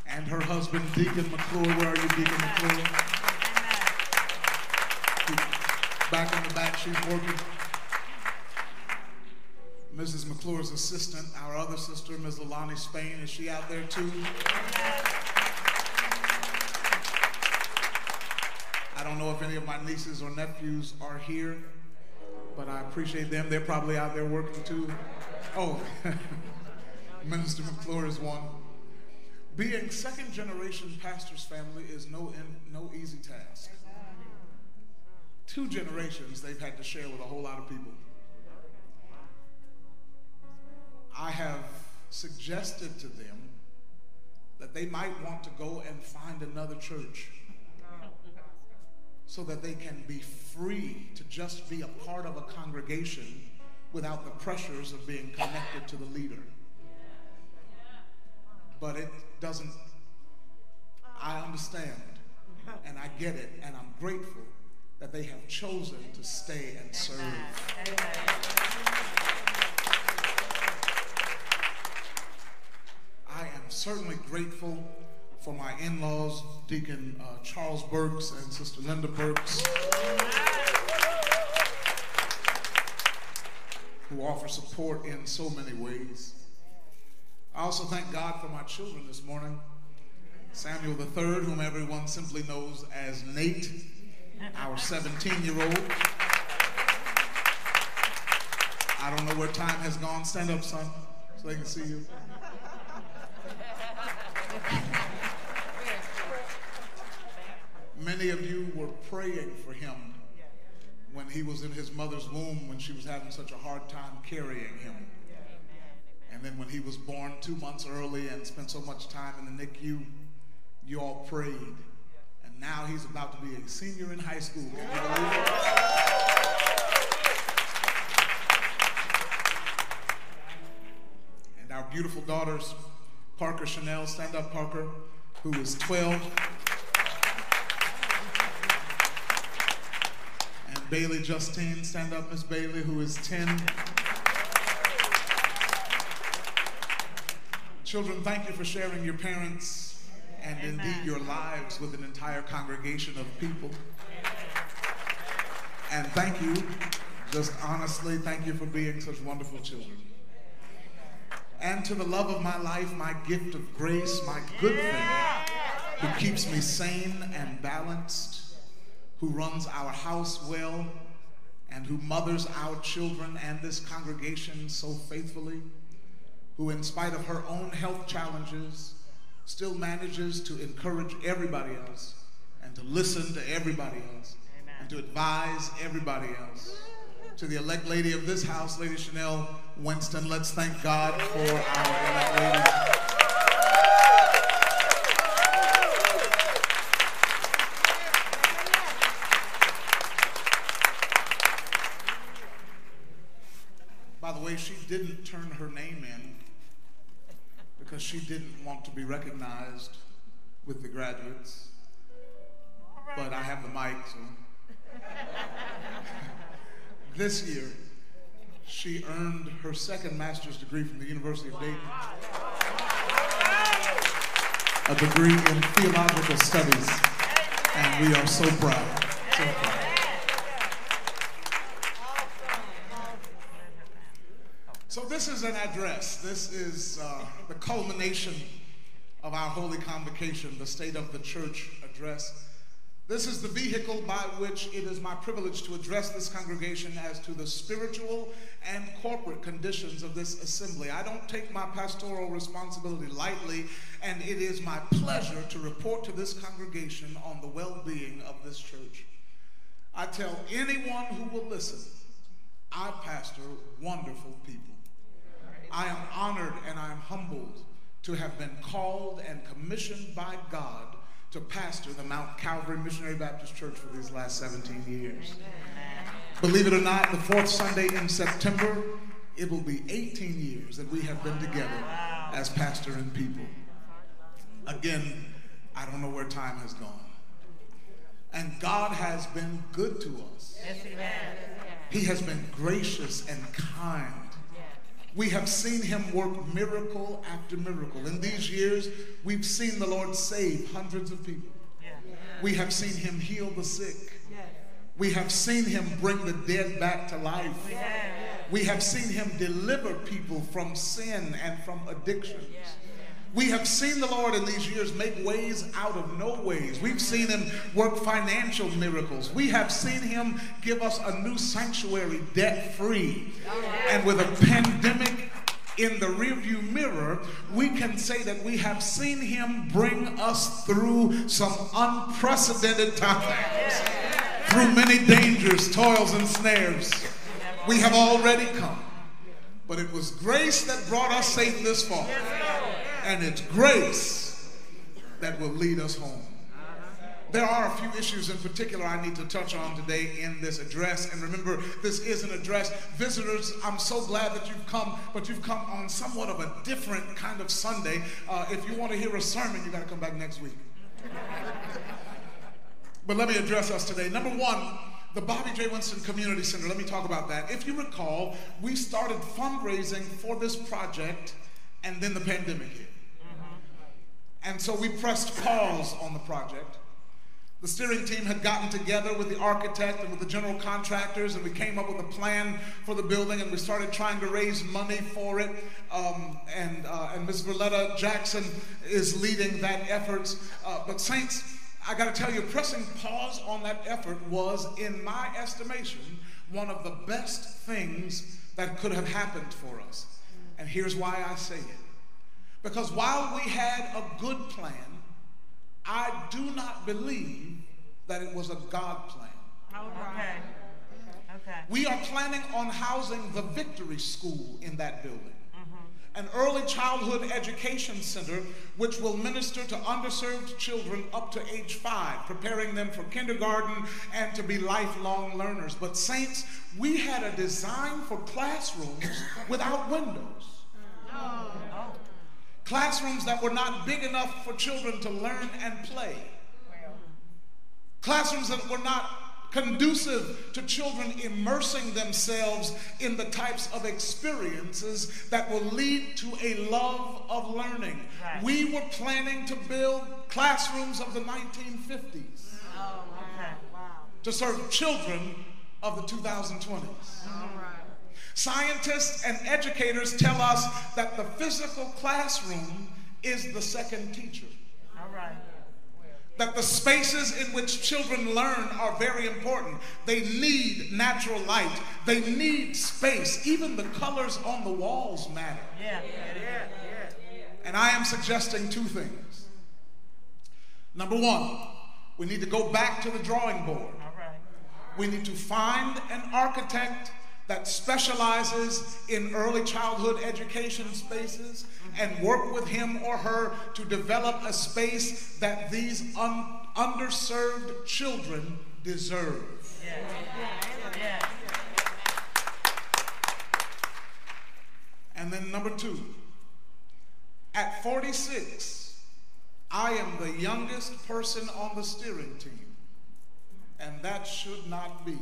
and her husband, Deacon McClure. Where are you, Deacon McClure? Back in the back, she's working. Mrs. McClure's assistant, our other sister, Ms. Lalani Spain, is she out there too? I don't know if any of my nieces or nephews are here, but I appreciate them. They're probably out there working too. Oh, Minister McClure is one. Being second generation pastor's family is no, in, no easy task. Two generations they've had to share with a whole lot of people. I have suggested to them that they might want to go and find another church so that they can be free to just be a part of a congregation without the pressures of being connected to the leader. But it doesn't, I understand and I get it, and I'm grateful that they have chosen to stay and serve. I am certainly grateful for my in laws, Deacon uh, Charles Burks and Sister Linda Burks, who offer support in so many ways. I also thank God for my children this morning. Samuel III, whom everyone simply knows as Nate, our 17 year old. I don't know where time has gone. Stand up, son, so they can see you. Many of you were praying for him when he was in his mother's womb when she was having such a hard time carrying him. And then when he was born two months early and spent so much time in the NICU, you all prayed. And now he's about to be a senior in high school. Can you believe it? And our beautiful daughters, Parker Chanel, stand up, Parker, who is 12. Bailey Justine, stand up, Miss Bailey, who is 10. Children, thank you for sharing your parents and indeed your lives with an entire congregation of people. And thank you, just honestly, thank you for being such wonderful children. And to the love of my life, my gift of grace, my good thing, who keeps me sane and balanced, who runs our house well, and who mothers our children and this congregation so faithfully who, in spite of her own health challenges, still manages to encourage everybody else and to listen to everybody else Amen. and to advise everybody else. To the elect lady of this house, Lady Chanel Winston, let's thank God for our elect lady. She didn't turn her name in because she didn't want to be recognized with the graduates. But I have the mic, so. this year, she earned her second master's degree from the University of Dayton. A degree in theological studies. And we are so proud. So proud. So, this is an address. This is uh, the culmination of our holy convocation, the State of the Church address. This is the vehicle by which it is my privilege to address this congregation as to the spiritual and corporate conditions of this assembly. I don't take my pastoral responsibility lightly, and it is my pleasure to report to this congregation on the well being of this church. I tell anyone who will listen, I pastor wonderful people. I am honored and I am humbled to have been called and commissioned by God to pastor the Mount Calvary Missionary Baptist Church for these last 17 years. Believe it or not, the fourth Sunday in September, it will be 18 years that we have been together as pastor and people. Again, I don't know where time has gone. And God has been good to us. Yes, he has. He has been gracious and kind. We have seen him work miracle after miracle. In these years, we've seen the Lord save hundreds of people. We have seen him heal the sick. We have seen him bring the dead back to life. We have seen him deliver people from sin and from addictions. We have seen the Lord in these years make ways out of no ways. We've seen him work financial miracles. We have seen him give us a new sanctuary debt free. And with a pandemic in the rearview mirror, we can say that we have seen him bring us through some unprecedented times, through many dangers, toils, and snares. We have already come. But it was grace that brought us safe this far. And it's grace that will lead us home. There are a few issues in particular I need to touch on today in this address. And remember, this is an address. Visitors, I'm so glad that you've come, but you've come on somewhat of a different kind of Sunday. Uh, if you want to hear a sermon, you got to come back next week. but let me address us today. Number one, the Bobby J. Winston Community Center. Let me talk about that. If you recall, we started fundraising for this project, and then the pandemic hit. And so we pressed pause on the project. The steering team had gotten together with the architect and with the general contractors, and we came up with a plan for the building, and we started trying to raise money for it. Um, and uh, and Ms. Verletta Jackson is leading that effort. Uh, but saints, I got to tell you, pressing pause on that effort was, in my estimation, one of the best things that could have happened for us. And here's why I say it. Because while we had a good plan, I do not believe that it was a God plan. Okay. Okay. We are planning on housing the Victory School in that building, mm-hmm. an early childhood education center which will minister to underserved children up to age five, preparing them for kindergarten and to be lifelong learners. But, Saints, we had a design for classrooms without windows. Oh. Oh. Classrooms that were not big enough for children to learn and play. Classrooms that were not conducive to children immersing themselves in the types of experiences that will lead to a love of learning. Right. We were planning to build classrooms of the 1950s Oh, okay. to serve children of the 2020s. Scientists and educators tell us that the physical classroom is the second teacher. All right. That the spaces in which children learn are very important. They need natural light, they need space. Even the colors on the walls matter. Yeah. Yeah. Yeah. And I am suggesting two things. Number one, we need to go back to the drawing board. All right. We need to find an architect that specializes in early childhood education spaces and work with him or her to develop a space that these un- underserved children deserve. Yeah. And then number two, at 46, I am the youngest person on the steering team, and that should not be.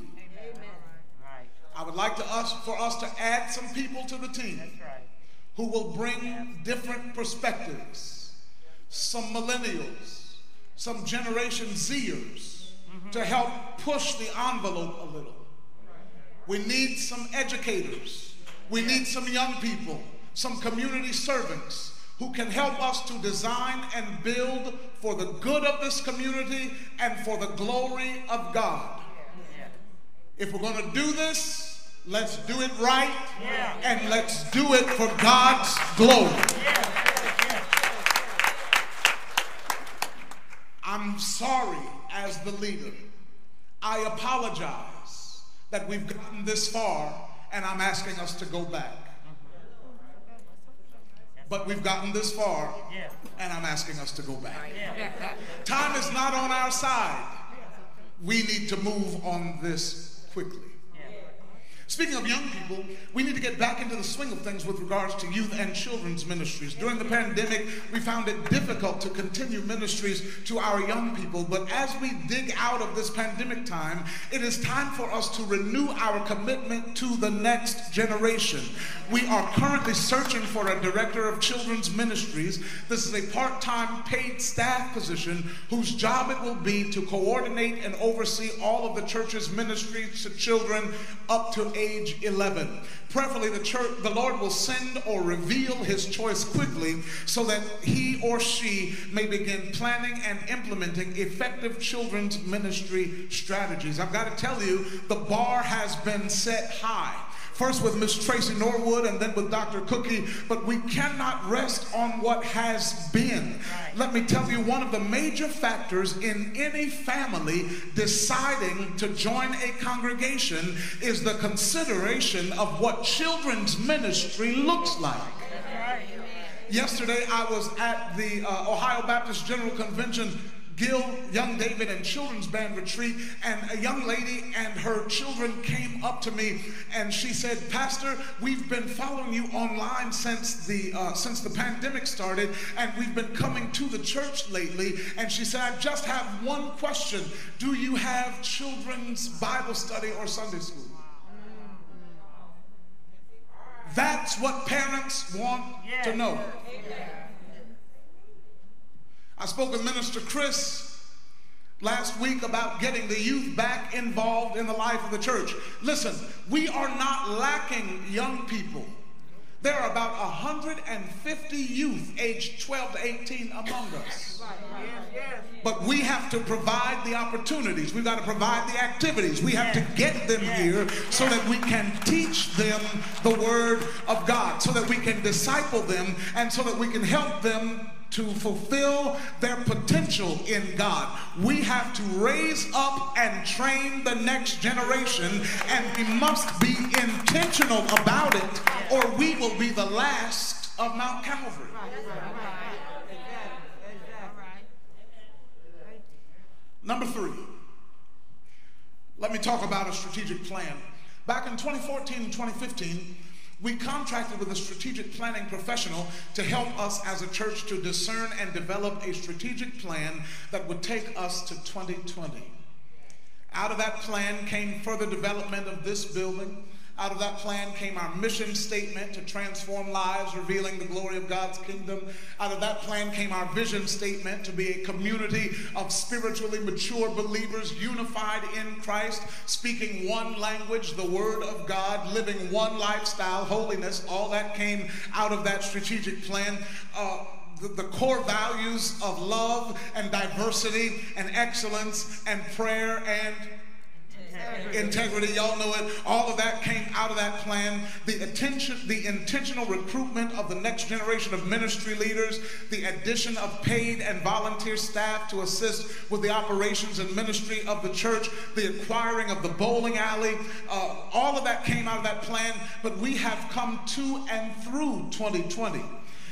I would like to us for us to add some people to the team That's right. who will bring different perspectives. Some millennials, some Generation Zers mm-hmm. to help push the envelope a little. We need some educators. We need some young people, some community servants who can help us to design and build for the good of this community and for the glory of God. If we're going to do this, let's do it right Yeah. and let's do it for God's glory. I'm sorry as the leader. I apologize that we've gotten this far and I'm asking us to go back. But we've gotten this far and I'm asking us to go back. Time is not on our side. We need to move on this quickly. Speaking of young people, we need to get back into the swing of things with regards to youth and children's ministries. During the pandemic, we found it difficult to continue ministries to our young people, but as we dig out of this pandemic time, it is time for us to renew our commitment to the next generation. We are currently searching for a director of children's ministries. This is a part time paid staff position whose job it will be to coordinate and oversee all of the church's ministries to children up to age 11. Preferably, the church, the Lord will send or reveal His choice quickly, so that he or she may begin planning and implementing effective children's ministry strategies. I've got to tell you, the bar has been set high first with Miss Tracy Norwood and then with Dr. Cookie, but we cannot rest on what has been. Let me tell you, one of the major factors in any family deciding to join a congregation is the consideration of what children's ministry looks like. Yesterday, I was at the uh, Ohio Baptist General Convention Gil, Young David, and Children's Band retreat, and a young lady and her children came up to me and she said, "Pastor, we've been following you online since the uh, since the pandemic started, and we've been coming to the church lately." And she said, "I just have one question: Do you have children's Bible study or Sunday school?" That's what parents want to know. I spoke with Minister Chris last week about getting the youth back involved in the life of the church. Listen, we are not lacking young people. There are about 150 youth aged 12 to 18 among us. But we have to provide the opportunities. We've got to provide the activities. We have to get them here so that we can teach them the Word of God, so that we can disciple them, and so that we can help them to fulfill their potential in God. We have to raise up and train the next generation, and we must be intentional about it, or we will be the last of Mount Calvary. Number three, let me talk about a strategic plan. Back in 2014 and 2015, we contracted with a strategic planning professional to help us as a church to discern and develop a strategic plan that would take us to 2020. Out of that plan came further development of this building, out of that plan came our mission statement to transform lives, revealing the glory of God's kingdom. Out of that plan came our vision statement to be a community of spiritually mature believers unified in Christ, speaking one language, the Word of God, living one lifestyle, holiness. All that came out of that strategic plan. Uh, the, core values of love and diversity and excellence and prayer and integrity. Y'all know it. All of that came out of that plan. The attention, the intentional recruitment of the next generation of ministry leaders, the addition of paid and volunteer staff to assist with the operations and ministry of the church, the acquiring of the bowling alley, uh, all of that came out of that plan. But we have come to and through 2020.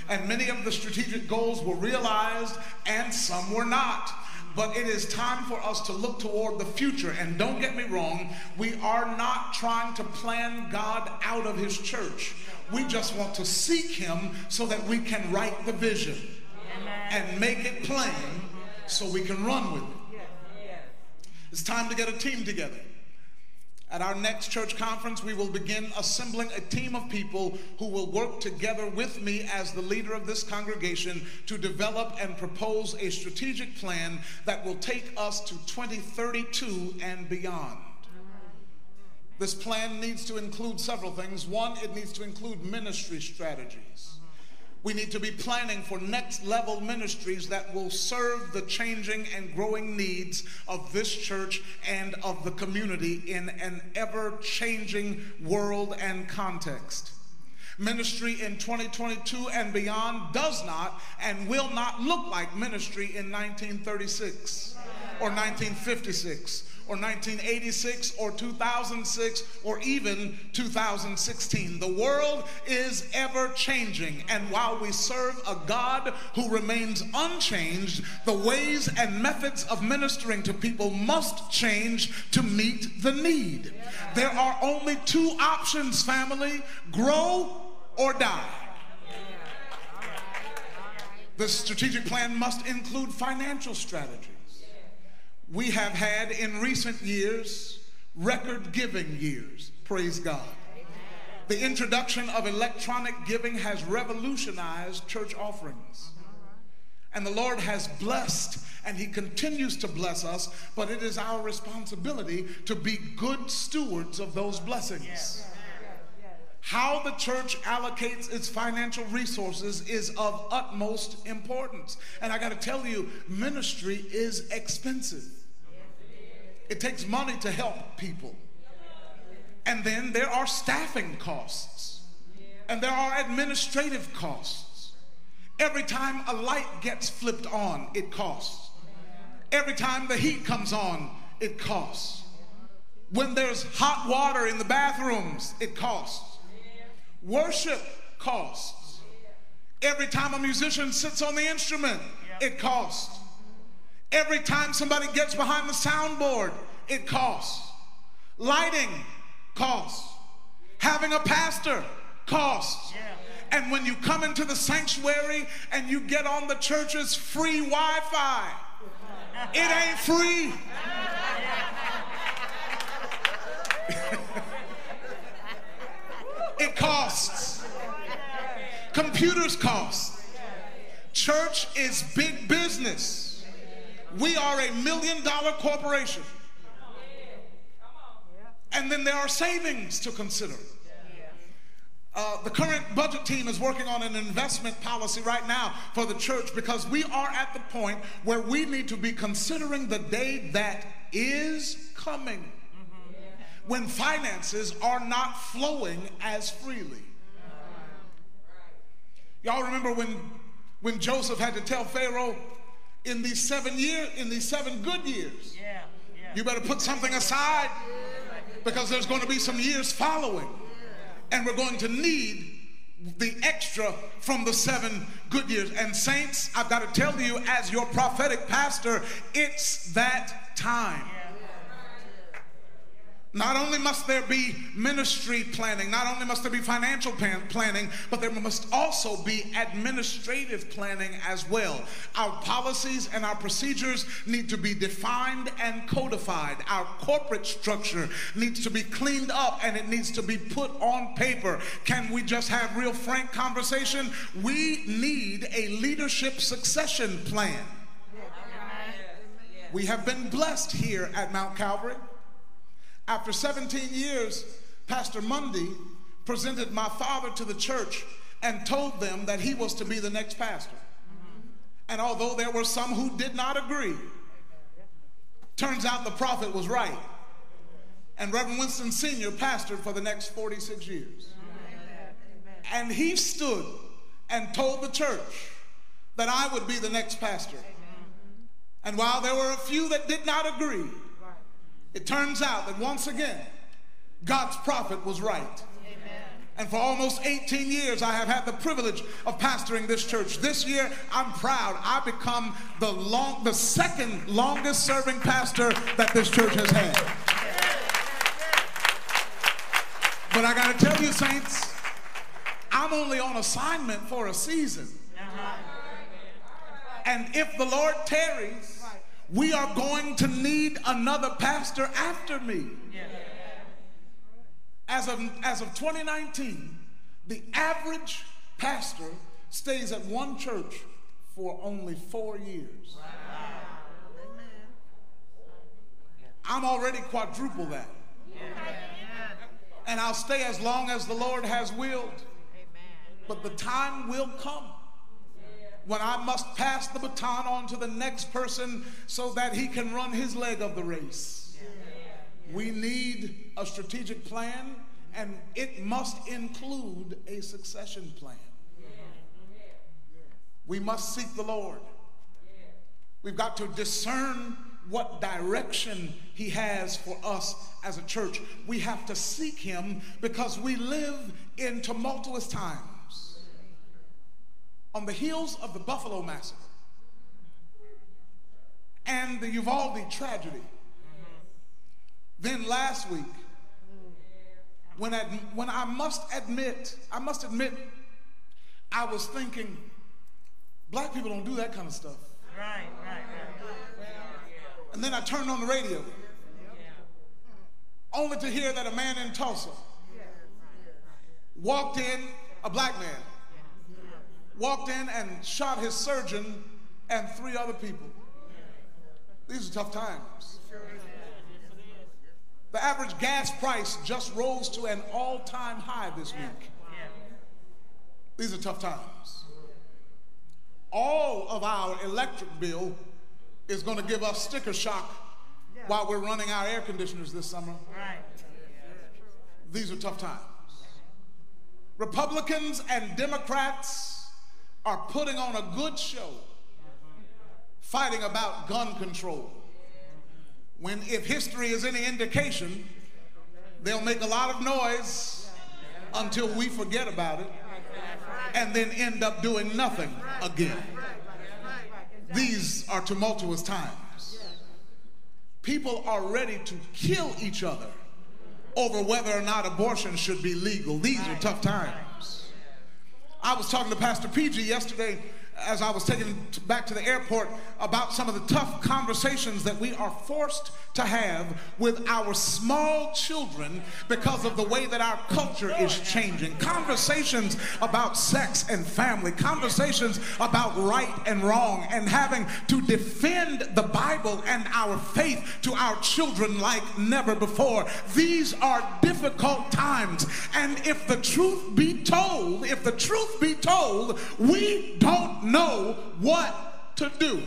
And many of the strategic goals were realized and some were not but it is time for us to look toward the future. And don't get me wrong, we are not trying to plan God out of His church. We just want to seek Him so that we can write the vision and make it plain so we can run with it. It's time to get a team together. At our next church conference, we will begin assembling a team of people who will work together with me as the leader of this congregation to develop and propose a strategic plan that will take us to 2032 and beyond. This plan needs to include several things. One, it needs to include ministry strategies. We need to be planning for next level ministries that will serve the changing and growing needs of this church and of the community in an ever changing world and context. Ministry in 2022 and beyond does not and will not look like ministry in 1936 or 1956 or 1986 or 2006 or even 2016. The world is ever changing, and while we serve a God who remains unchanged, the ways and methods of ministering to people must change to meet the need. There are only two options, family grow or die. The strategic plan must include financial strategies. We have had in recent years record giving years. Praise God. The introduction of electronic giving has revolutionized church offerings. And the Lord has blessed and He continues to bless us, but it is our responsibility to be good stewards of those blessings. How the church allocates its financial resources is of utmost importance. And I got to tell you, ministry is expensive. It takes money to help people. And then there are staffing costs, and there are administrative costs. Every time a light gets flipped on, it costs. Every time the heat comes on, it costs. When there's hot water in the bathrooms, it costs. Worship costs. Every time a musician sits on the instrument, it costs. Every time somebody gets behind the soundboard, it costs. Lighting costs. Having a pastor costs. And when you come into the sanctuary and you get on the church's free Wi Fi, it ain't free. it costs. Computers cost. Church is big business. We are a million dollar corporation. And then there are savings to consider. Uh, the current budget team is working on an investment policy right now for the church because we are at the point where we need to be considering the day that is coming when finances are not flowing as freely. Y'all remember when, when Joseph had to tell Pharaoh, in these seven years, in these seven good years, you better put something aside because there's going to be some years following. And we're going to need the extra from the seven good years. And, saints, I've got to tell you, as your prophetic pastor, it's that time. Not only must there be ministry planning, not only must there be financial plan- planning, but there must also be administrative planning as well. Our policies and our procedures need to be defined and codified. Our corporate structure needs to be cleaned up and it needs to be put on paper. Can we just have real frank conversation? We need a leadership succession plan. We have been blessed here at Mount Calvary. After 17 years, Pastor Mundy presented my father to the church and told them that he was to be the next pastor. And although there were some who did not agree, turns out the prophet was right. And Reverend Winston Sr. pastored for the next 46 years. And he stood and told the church that I would be the next pastor. And while there were a few that did not agree, it turns out that once again, God's prophet was right. And for almost 18 years, I have had the privilege of pastoring this church. This year, I'm proud. I become the long, the second longest serving pastor that this church has had. But I got to tell you, saints, I'm only on assignment for a season. Uh-huh. And if the Lord tarries, we are going to need another pastor after me. As of, as of 2019, the average pastor stays at one church for only four years. I'm already quadruple that. And I'll stay as long as the Lord has willed. But the time will come when I must pass the baton on to the next person so that he can run his leg of the race. We need a strategic plan, and it must include a succession plan. We must seek the Lord. We've got to discern what direction He has for us as a church. We have to seek Him because we live in tumultuous times. On the heels of the Buffalo Massacre and the Uvalde tragedy, then last week, when I, when I must admit, I must admit, I was thinking, black people don't do that kind of stuff. Right, right, right. And then I turned on the radio, only to hear that a man in Tulsa walked in, a black man, walked in and shot his surgeon and three other people. These are tough times. The average gas price just rose to an all time high this week. These are tough times. All of our electric bill is going to give us sticker shock while we're running our air conditioners this summer. These are tough times. Republicans and Democrats are putting on a good show fighting about gun control. When, if history is any indication, they'll make a lot of noise until we forget about it and then end up doing nothing again. These are tumultuous times. People are ready to kill each other over whether or not abortion should be legal. These are tough times. I was talking to Pastor PG yesterday as I was taken t- back to the airport about some of the tough conversations that we are forced to have with our small children because of the way that our culture is changing. Conversations about sex and family, conversations about right and wrong, and having to defend the Bible and our faith to our children like never before. These are difficult times. And if the truth be told, if the truth be told, we don't know what to do.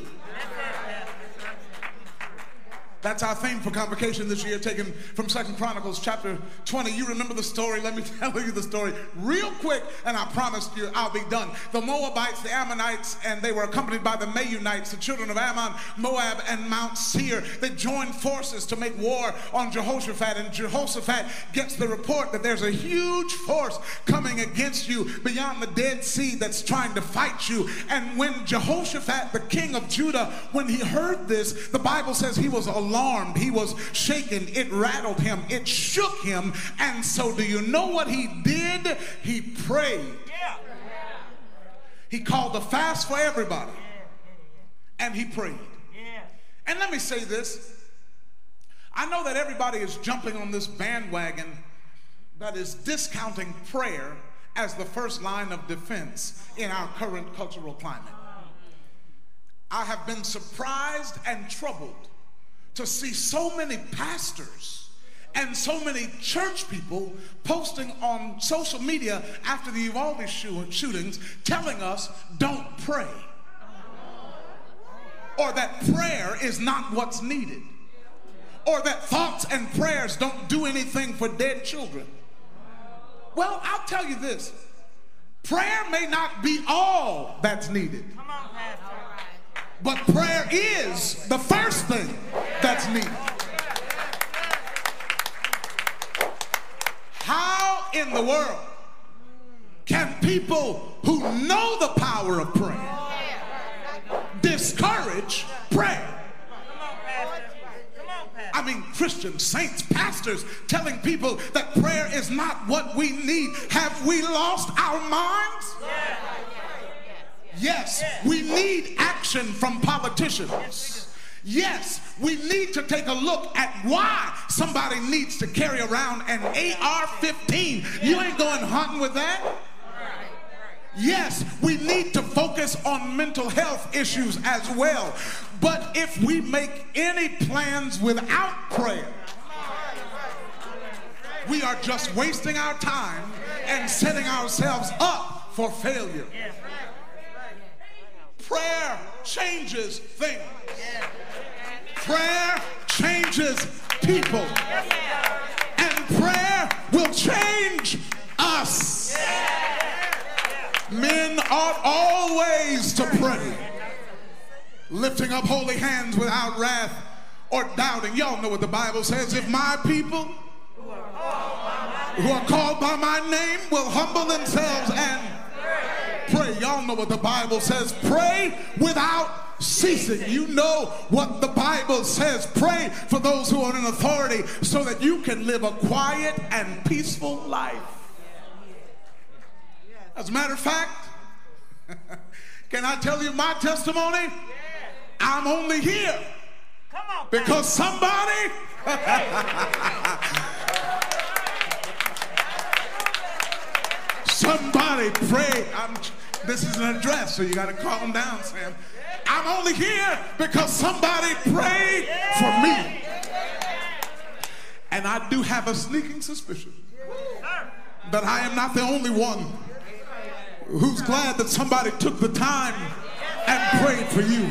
That's our theme for convocation this year, taken from Second Chronicles chapter 20. You remember the story? Let me tell you the story real quick, and I promise you I'll be done. The Moabites, the Ammonites, and they were accompanied by the Meunites, the children of Ammon, Moab, and Mount Seir. They joined forces to make war on Jehoshaphat, and Jehoshaphat gets the report that there's a huge force coming against you beyond the Dead Sea that's trying to fight you. And when Jehoshaphat, the king of Judah, when he heard this, the Bible says he was alarmed. He was shaken. It rattled him. It shook him. And so, do you know what he did? He prayed. He called a fast for everybody. And he prayed. And let me say this I know that everybody is jumping on this bandwagon that is discounting prayer as the first line of defense in our current cultural climate. I have been surprised and troubled to see so many pastors and so many church people posting on social media after the Uvalde shoo- shootings telling us don't pray. Or that prayer is not what's needed. Or that thoughts and prayers don't do anything for dead children. Well, I'll tell you this prayer may not be all that's needed. But prayer is the first thing that's needed. How in the world can people who know the power of prayer discourage prayer? I mean, Christian saints, pastors telling people that prayer is not what we need. Have we lost our minds? Yes, we need action from politicians. Yes, we need to take a look at why somebody needs to carry around an AR 15. You ain't going hunting with that. Yes, we need to focus on mental health issues as well. But if we make any plans without prayer, we are just wasting our time and setting ourselves up for failure. Prayer changes things. Prayer changes people. And prayer will change us. Men ought always to pray, lifting up holy hands without wrath or doubting. Y'all know what the Bible says. If my people who are called by my name will humble themselves and Y'all know what the Bible says. Pray without ceasing. You know what the Bible says. Pray for those who are in authority so that you can live a quiet and peaceful life. As a matter of fact, can I tell you my testimony? I'm only here because somebody somebody pray I'm, this is an address so you got to calm down sam i'm only here because somebody prayed for me and i do have a sneaking suspicion that i am not the only one who's glad that somebody took the time and prayed for you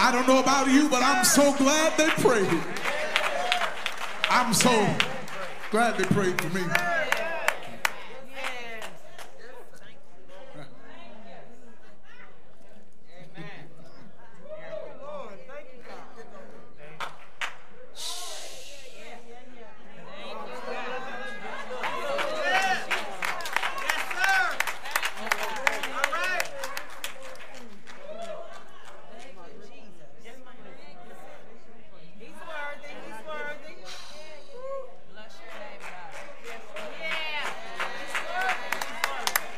I don't know about you, but I'm so glad they prayed. I'm so glad they prayed for me. He's worthy. He's worthy. Bless your name, God. Yeah. He's worthy. He's worthy.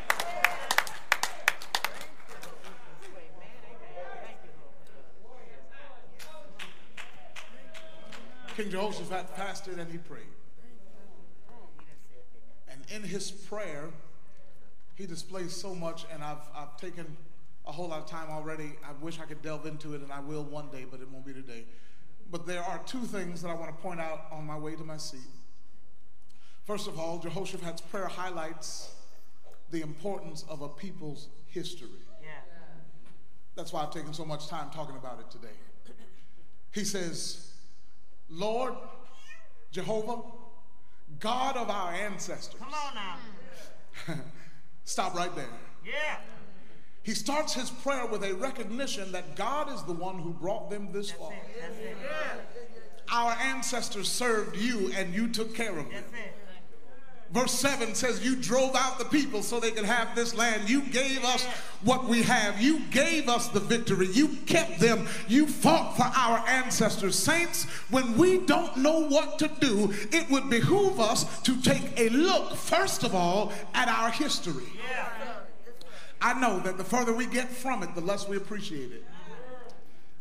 King Jehoshaphat fasted and he prayed. And in his prayer, he displays so much, and I've, I've taken a whole lot of time already. I wish I could delve into it, and I will one day, but it won't be today. But there are two things that I want to point out on my way to my seat. First of all, Jehoshaphat's prayer highlights the importance of a people's history. Yeah. That's why I've taken so much time talking about it today. He says, Lord, Jehovah, God of our ancestors. Come on now. Stop right there. Yeah. He starts his prayer with a recognition that God is the one who brought them this far. Our ancestors served you and you took care of them. Verse 7 says, You drove out the people so they could have this land. You gave us what we have. You gave us the victory. You kept them. You fought for our ancestors. Saints, when we don't know what to do, it would behoove us to take a look, first of all, at our history. I know that the further we get from it, the less we appreciate it.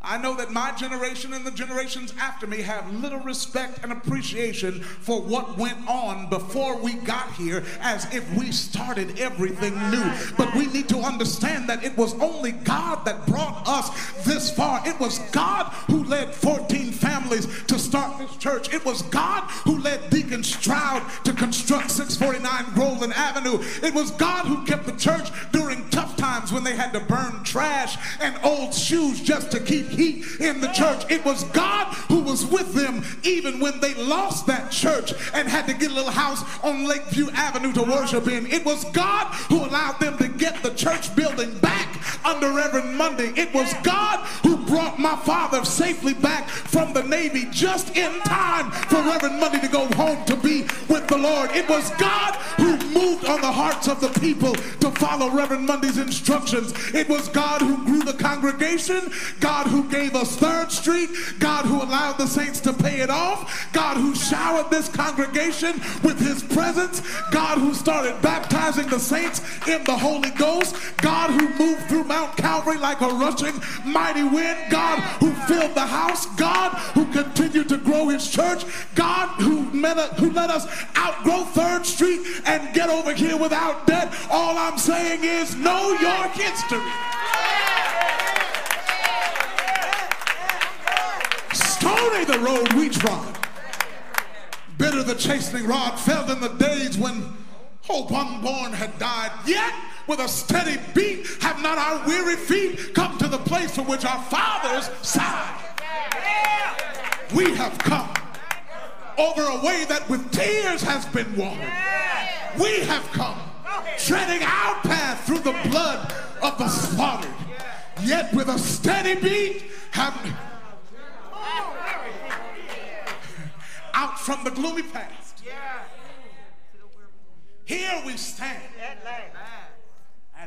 I know that my generation and the generations after me have little respect and appreciation for what went on before we got here as if we started everything new. But we need to understand that it was only God that brought us this far. It was God who led 14 families to start this church. It was God who led Deacon Stroud to construct 649 Groveland Avenue. It was God who kept the church during tough times when they had to burn trash and old shoes just to keep heat in the church. It was God who was with them even when they lost that church and had to get a little house on Lakeview Avenue to worship in. It was God who allowed them to get the church building back under Reverend Monday. It was God who brought my father safely back from the Navy just in time for Reverend Monday to go home to be with the Lord. It was God who moved on the hearts of the people to follow Reverend Monday's instructions. It was God who grew the congregation, God who gave us Third Street, God who allowed the saints to pay it off, God who showered this congregation with his presence, God who started baptizing the saints in the Holy Ghost, God who moved through Mount Calvary like a rushing mighty wind, God who filled the house, God who continued to grow his church, God who, who let us outgrow Third Street and get over here without debt. All I'm saying is know your history. Stony the road we trod. Bitter the chastening rod fell in the days when hope unborn had died. Yet with a steady beat have not our weary feet come to the place for which our fathers sighed. We have come over a way that with tears has been watered. We have come treading our path through the blood of the slaughtered. Yet with a steady beat have out from the gloomy past. Here we stand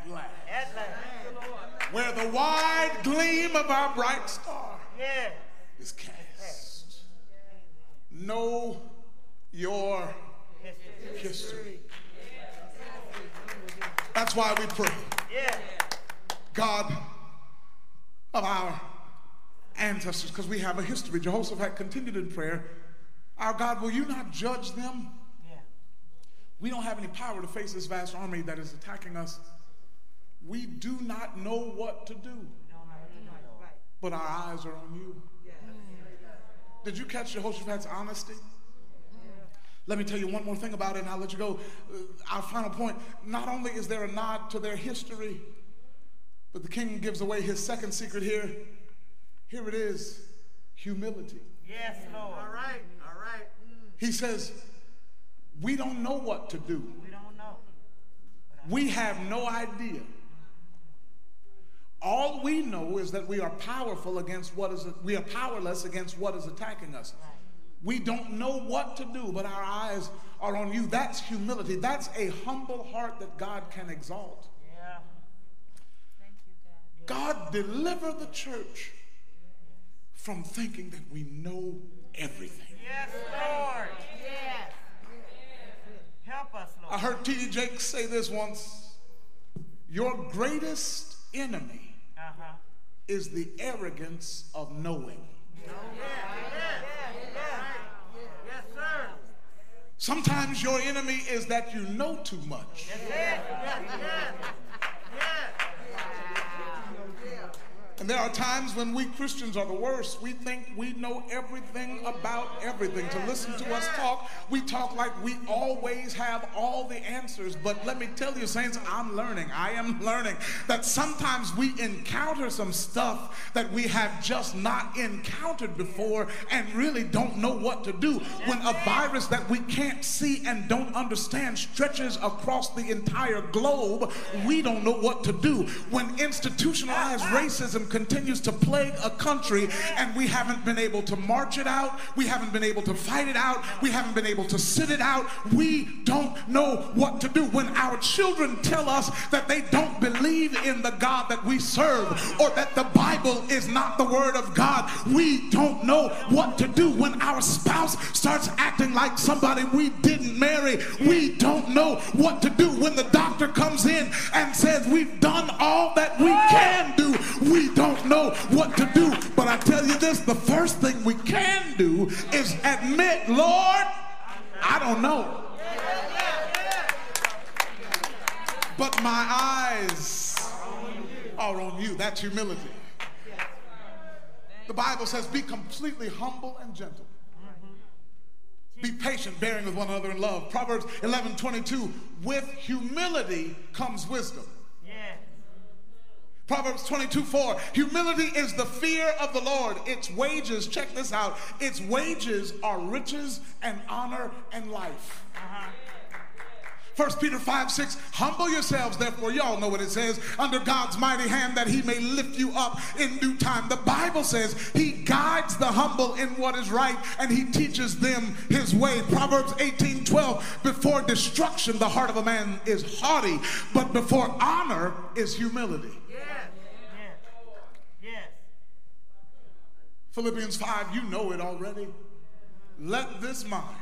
At last. at last, where the wide gleam of our bright star Yeah. is cast. Know your history. That's why we pray. God of our ancestors, because we have a history. Jehoshaphat continued in prayer. Our God, will you not judge them? We don't have any power to face this vast army that is attacking us. We do not know what to do, but our eyes are on you. Did you catch Jehoshaphat's honesty? Let me tell you one more thing about it, and I'll let you go. Uh, our final point not only is there a nod to their history, but the king gives away his second secret here. Here it is humility. Yes, Lord. All right. All right. He says, We don't know what to do, We don't know. we have no idea. All we know is that we are powerful against what is we are powerless against what is attacking us. We don't know what to do, but our eyes are on you. That's humility. That's a humble heart that God can exalt. Yeah. Thank you, God God deliver the church from thinking that we know everything. Yes, Lord. Yes. Help us, Lord. I heard T.D. Jakes say this once Your greatest enemy. Is the arrogance of knowing. Sometimes your enemy is that you know too much. And there are times when we Christians are the worst. We think we know everything about everything. To listen to us talk, we talk like we always have all the answers. But let me tell you, Saints, I'm learning. I am learning that sometimes we encounter some stuff that we have just not encountered before and really don't know what to do. When a virus that we can't see and don't understand stretches across the entire globe, we don't know what to do. When institutionalized racism continues to plague a country and we haven't been able to march it out, we haven't been able to fight it out, we haven't been able to sit it out, we don't know what to do. When our children tell us that they don't believe in the God that we serve or that the Bible is not the Word of God, we don't know what to do. When our spouse starts acting like somebody we didn't marry, we don't know what to do. When the doctor comes in and says we've done all that we can do, we don't know what to do. But I tell you this the first thing we can do is admit, Lord, I don't know. But my eyes are on you. That's humility. The Bible says, be completely humble and gentle. Be patient, bearing with one another in love. Proverbs 11 22, with humility comes wisdom. Proverbs 22 4, humility is the fear of the Lord. Its wages, check this out, its wages are riches and honor and life. Uh-huh. 1 Peter 5 6, humble yourselves, therefore, y'all know what it says, under God's mighty hand that he may lift you up in due time. The Bible says he guides the humble in what is right and he teaches them his way. Proverbs 18 12, before destruction, the heart of a man is haughty, but before honor is humility. Yes. Yes. Yes. Philippians 5, you know it already. Let this mind.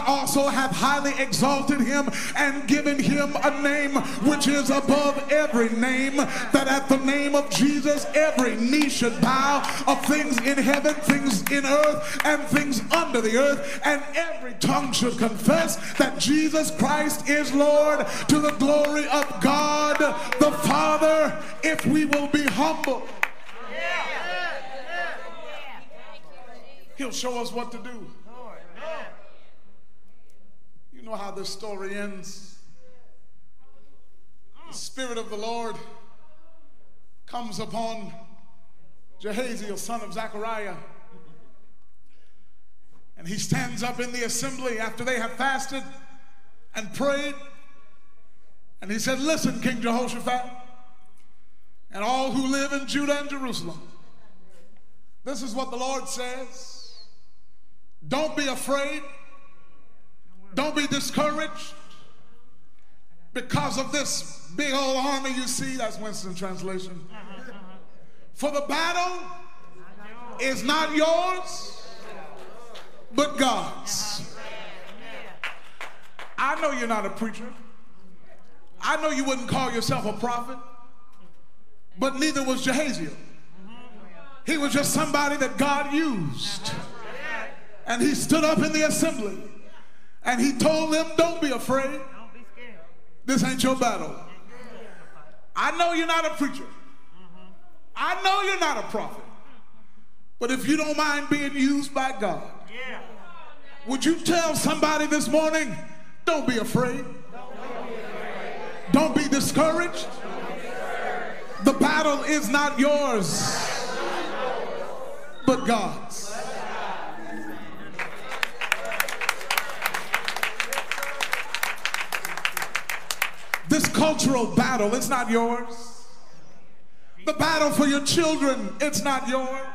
also hath highly exalted him and given him a name which is above every name, that at the name of Jesus every knee should bow of things in heaven, things in earth, and things under the earth, and every tongue should confess that Jesus Christ is Lord to the glory of God the Father, if we will be humble. He'll show us what to do. Know how this story ends? The Spirit of the Lord comes upon Jehaziel, son of Zechariah. And he stands up in the assembly after they have fasted and prayed. And he said, Listen, King Jehoshaphat, and all who live in Judah and Jerusalem, this is what the Lord says. Don't be afraid. Don't be discouraged because of this big old army you see. That's Winston translation. For the battle is not yours, but God's. I know you're not a preacher. I know you wouldn't call yourself a prophet, but neither was Jehaziel. He was just somebody that God used. And he stood up in the assembly and he told them, Don't be afraid. This ain't your battle. I know you're not a preacher. I know you're not a prophet. But if you don't mind being used by God, would you tell somebody this morning, don't be afraid? Don't be discouraged. The battle is not yours, but God's. This cultural battle, it's not yours. The battle for your children, it's not yours.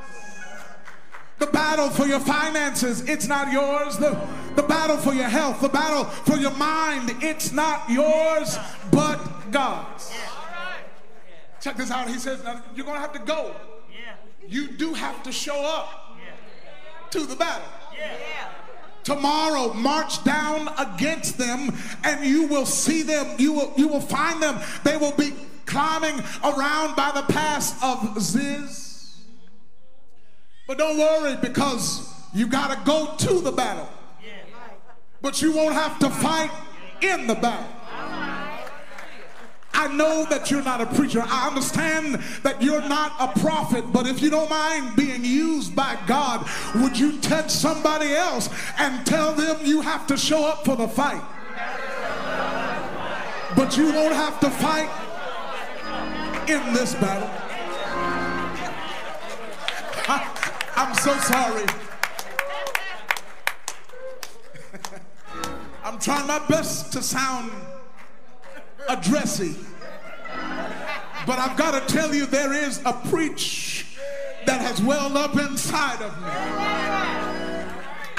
The battle for your finances, it's not yours. The, the battle for your health, the battle for your mind, it's not yours, but God's. Check this out. He says, now, You're going to have to go. You do have to show up to the battle. Tomorrow, march down against them, and you will see them. You will, you will find them. They will be climbing around by the pass of Ziz. But don't worry because you got to go to the battle. But you won't have to fight in the battle. I know that you're not a preacher. I understand that you're not a prophet, but if you don't mind being used by God, would you touch somebody else and tell them you have to show up for the fight? But you won't have to fight in this battle. I, I'm so sorry. I'm trying my best to sound addressy. But I've got to tell you, there is a preach that has welled up inside of me.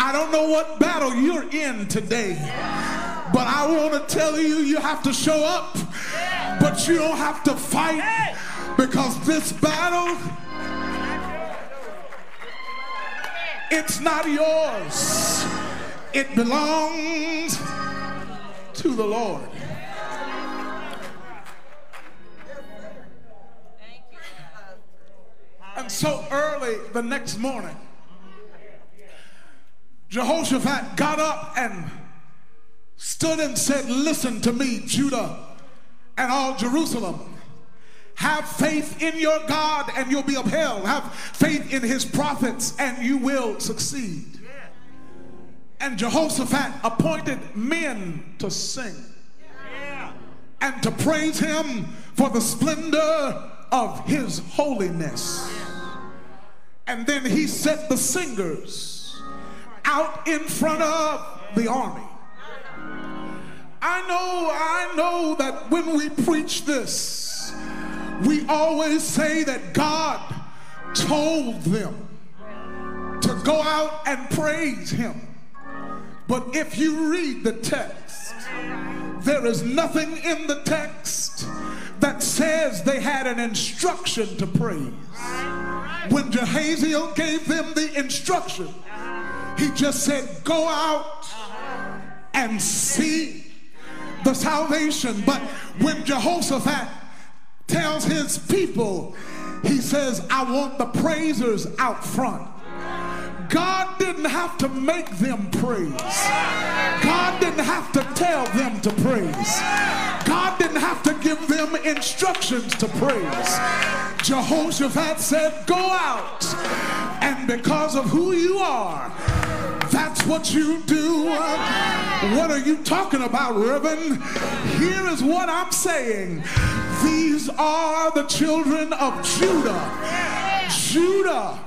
I don't know what battle you're in today, but I want to tell you, you have to show up, but you don't have to fight because this battle, it's not yours. It belongs to the Lord. And so early the next morning, Jehoshaphat got up and stood and said, Listen to me, Judah and all Jerusalem. Have faith in your God and you'll be upheld. Have faith in his prophets and you will succeed. And Jehoshaphat appointed men to sing and to praise him for the splendor of his holiness. And then he set the singers out in front of the army. I know, I know that when we preach this, we always say that God told them to go out and praise him. But if you read the text, there is nothing in the text that says they had an instruction to praise. When Jehaziel gave them the instruction, he just said, Go out and see the salvation. But when Jehoshaphat tells his people, he says, I want the praisers out front. God didn't have to make them praise. God didn't have to tell them to praise. God didn't have to give them instructions to praise. Jehoshaphat said, Go out. And because of who you are, that's what you do. What are you talking about, Reverend? Here is what I'm saying. These are the children of Judah. Judah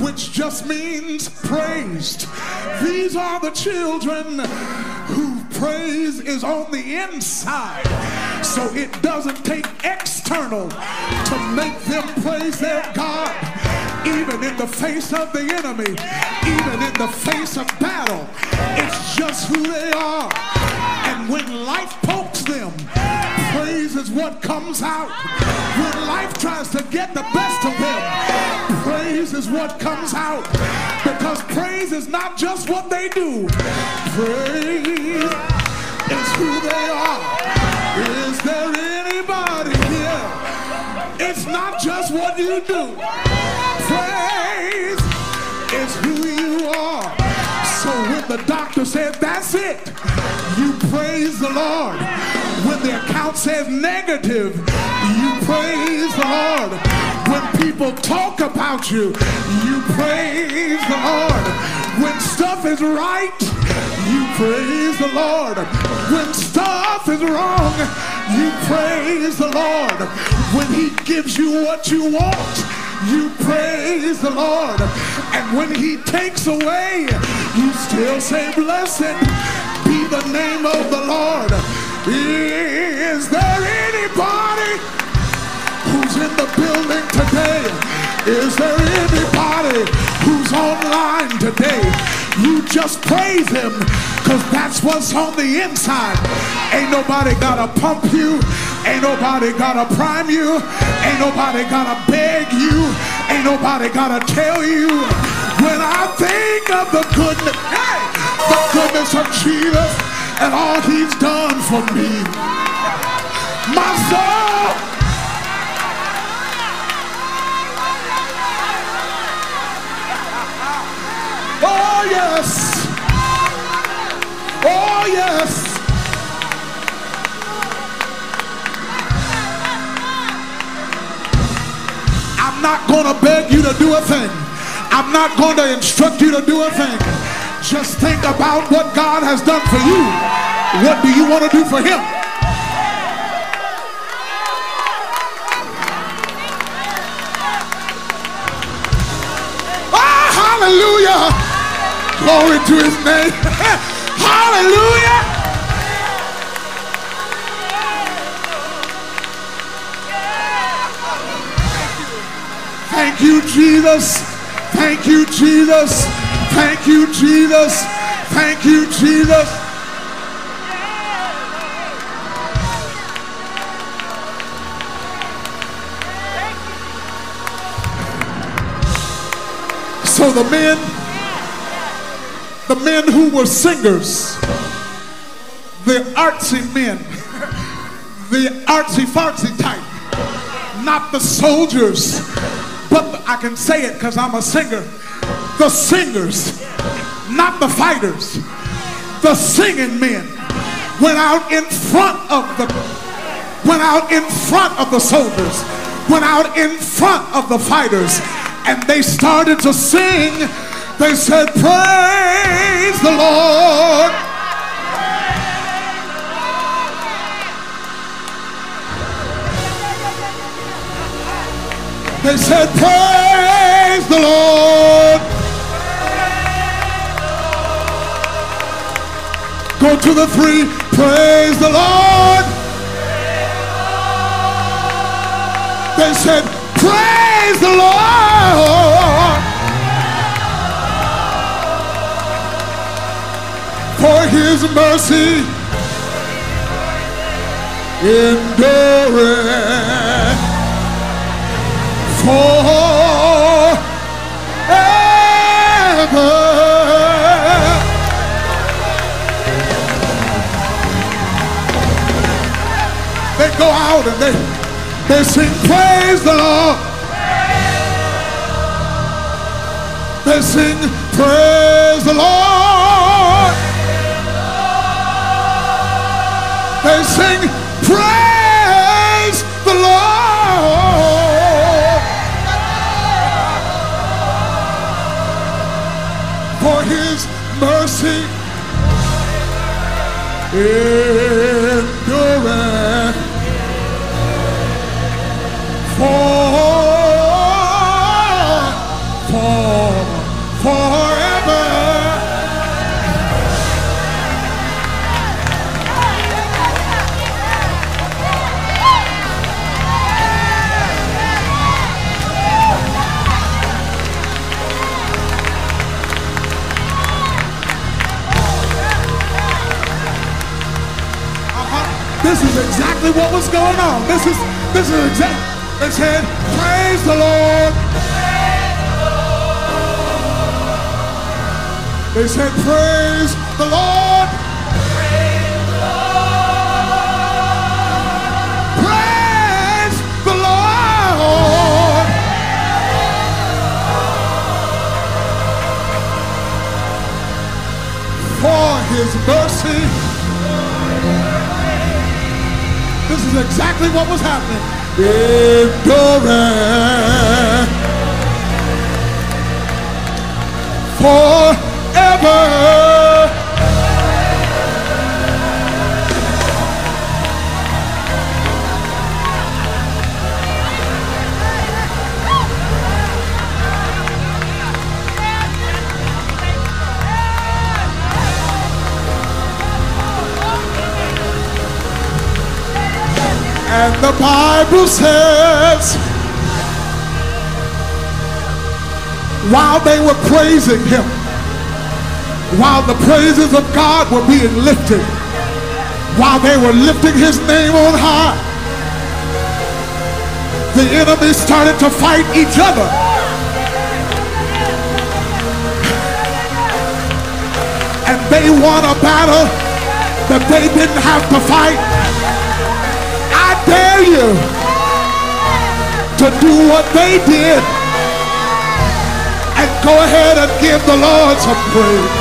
which just means praised. These are the children whose praise is on the inside. So it doesn't take external to make them praise their God. Even in the face of the enemy, even in the face of battle, it's just who they are. And when life pokes them, praise is what comes out. When life tries to get the best of them, praise is what comes out. Because praise is not just what they do, praise is who they are. Is there anybody here? It's not just what you do, praise is who you are. So when the doctor said, That's it, you praise the Lord. When the account says negative, you praise the Lord. When people talk about you, you praise the Lord. When stuff is right, you praise the Lord. When stuff is wrong, you praise the Lord. When He gives you what you want, you praise the Lord. And when He takes away, you still say, Blessed be the name of the Lord. Is there anybody who's in the building today? Is there anybody who's online today? You just praise him because that's what's on the inside. Ain't nobody gotta pump you. Ain't nobody gotta prime you. Ain't nobody gotta beg you. Ain't nobody gotta tell you. When I think of the goodness, hey, the goodness of Jesus and all he's done for me, my soul. Oh, yes. Oh, yes. I'm not going to beg you to do a thing. I'm not going to instruct you to do a thing. Just think about what God has done for you. What do you want to do for him? Ah, hallelujah. Glory to his name. hallelujah. Thank you, Jesus. Thank you, Jesus. Thank you, Jesus. Thank you, Jesus. So the men, the men who were singers, the artsy men, the artsy fartsy type, not the soldiers, but the- I can say it because I'm a singer. The singers, not the fighters, the singing men went out in front of the went out in front of the soldiers, went out in front of the fighters, and they started to sing. They said, Praise the Lord. They said, Praise the Lord. Go to the three. Praise the Lord. They said, Praise the Lord. For his mercy endureth forever. They go out and they they sing praise the Lord. They sing praise the Lord. Sing praise what was going on. This is this is exactly. They said, "Praise the Lord." They said, "Praise the Lord." Is exactly what was happening. Endurance forever. And the Bible says, while they were praising him, while the praises of God were being lifted, while they were lifting his name on high, the enemy started to fight each other. And they won a battle that they didn't have to fight. Dare you to do what they did and go ahead and give the Lord some praise.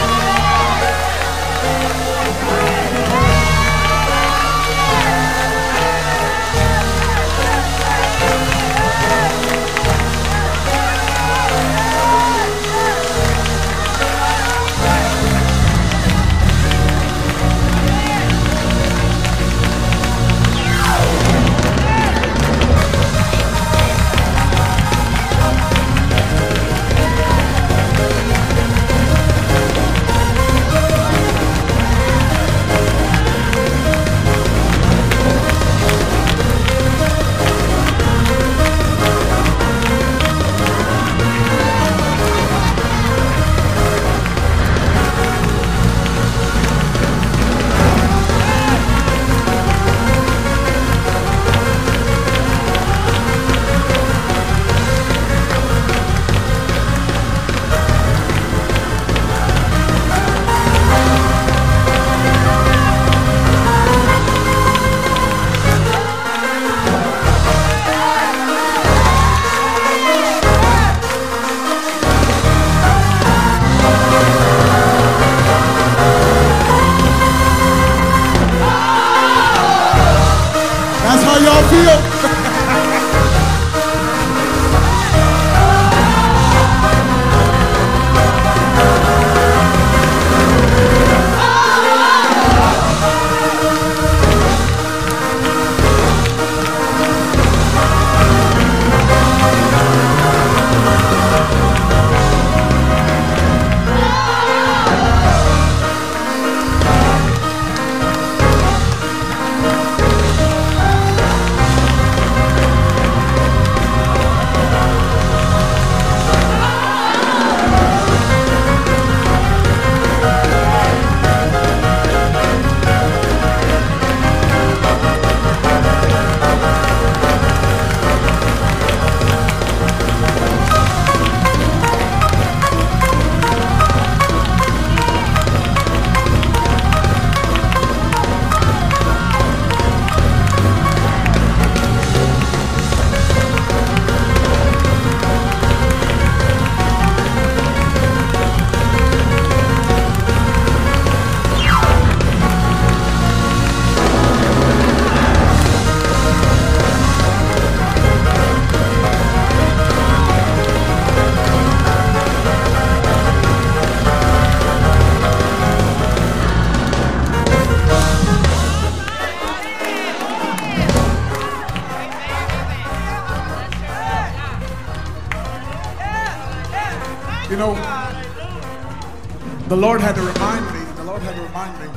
Lord had to remind me. The Lord had to remind me.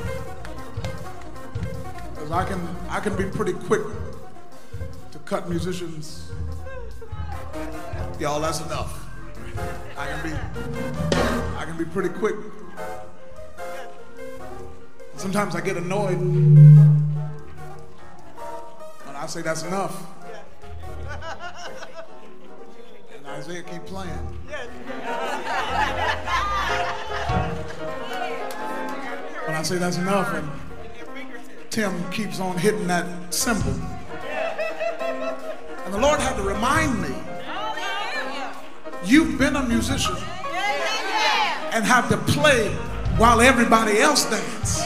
Because I can, I can be pretty quick to cut musicians. Y'all, that's enough. I can be, I can be pretty quick. Sometimes I get annoyed but I say that's enough. And Isaiah keep playing. Say that's enough, and Tim keeps on hitting that cymbal. And the Lord had to remind me, you've been a musician and have to play while everybody else dance.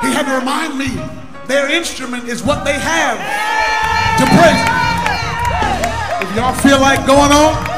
He had to remind me their instrument is what they have to praise. If y'all feel like going on,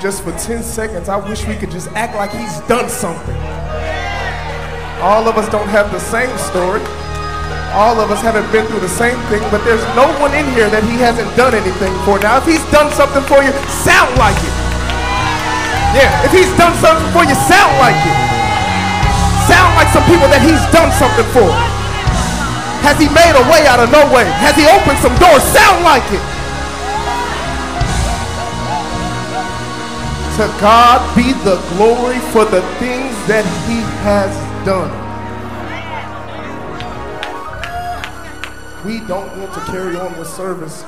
just for 10 seconds, I wish we could just act like he's done something. All of us don't have the same story. All of us haven't been through the same thing, but there's no one in here that he hasn't done anything for. Now, if he's done something for you, sound like it. Yeah, if he's done something for you, sound like it. Sound like some people that he's done something for. Has he made a way out of no way? Has he opened some doors? Sound like it. To God be the glory for the things that he has done. we don't want to carry on with service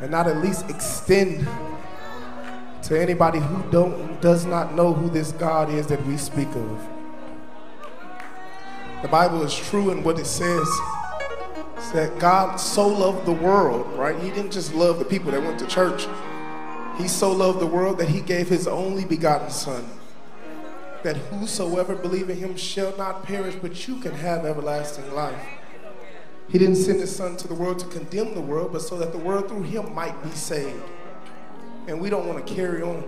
and not at least extend to anybody who don't does not know who this God is that we speak of. The Bible is true in what it says. It's that God so loved the world, right? He didn't just love the people that went to church. He so loved the world that he gave his only begotten son. That whosoever believe in him shall not perish, but you can have everlasting life. He didn't send his son to the world to condemn the world, but so that the world through him might be saved. And we don't want to carry on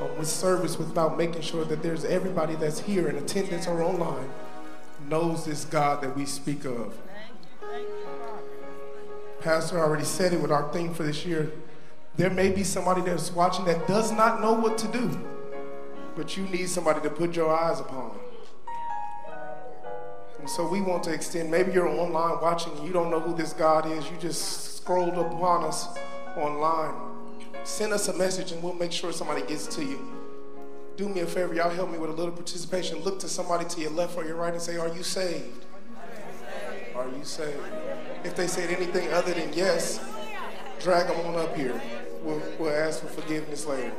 um, with service without making sure that there's everybody that's here in attendance or online knows this God that we speak of. Pastor already said it with our theme for this year. There may be somebody that's watching that does not know what to do, but you need somebody to put your eyes upon. And so we want to extend, maybe you're online watching you don't know who this God is. You just scrolled upon us online. Send us a message and we'll make sure somebody gets to you. Do me a favor, y'all help me with a little participation. Look to somebody to your left or your right and say, Are you saved? Are you saved? If they said anything other than yes, drag them on up here. We'll, we'll ask for forgiveness later.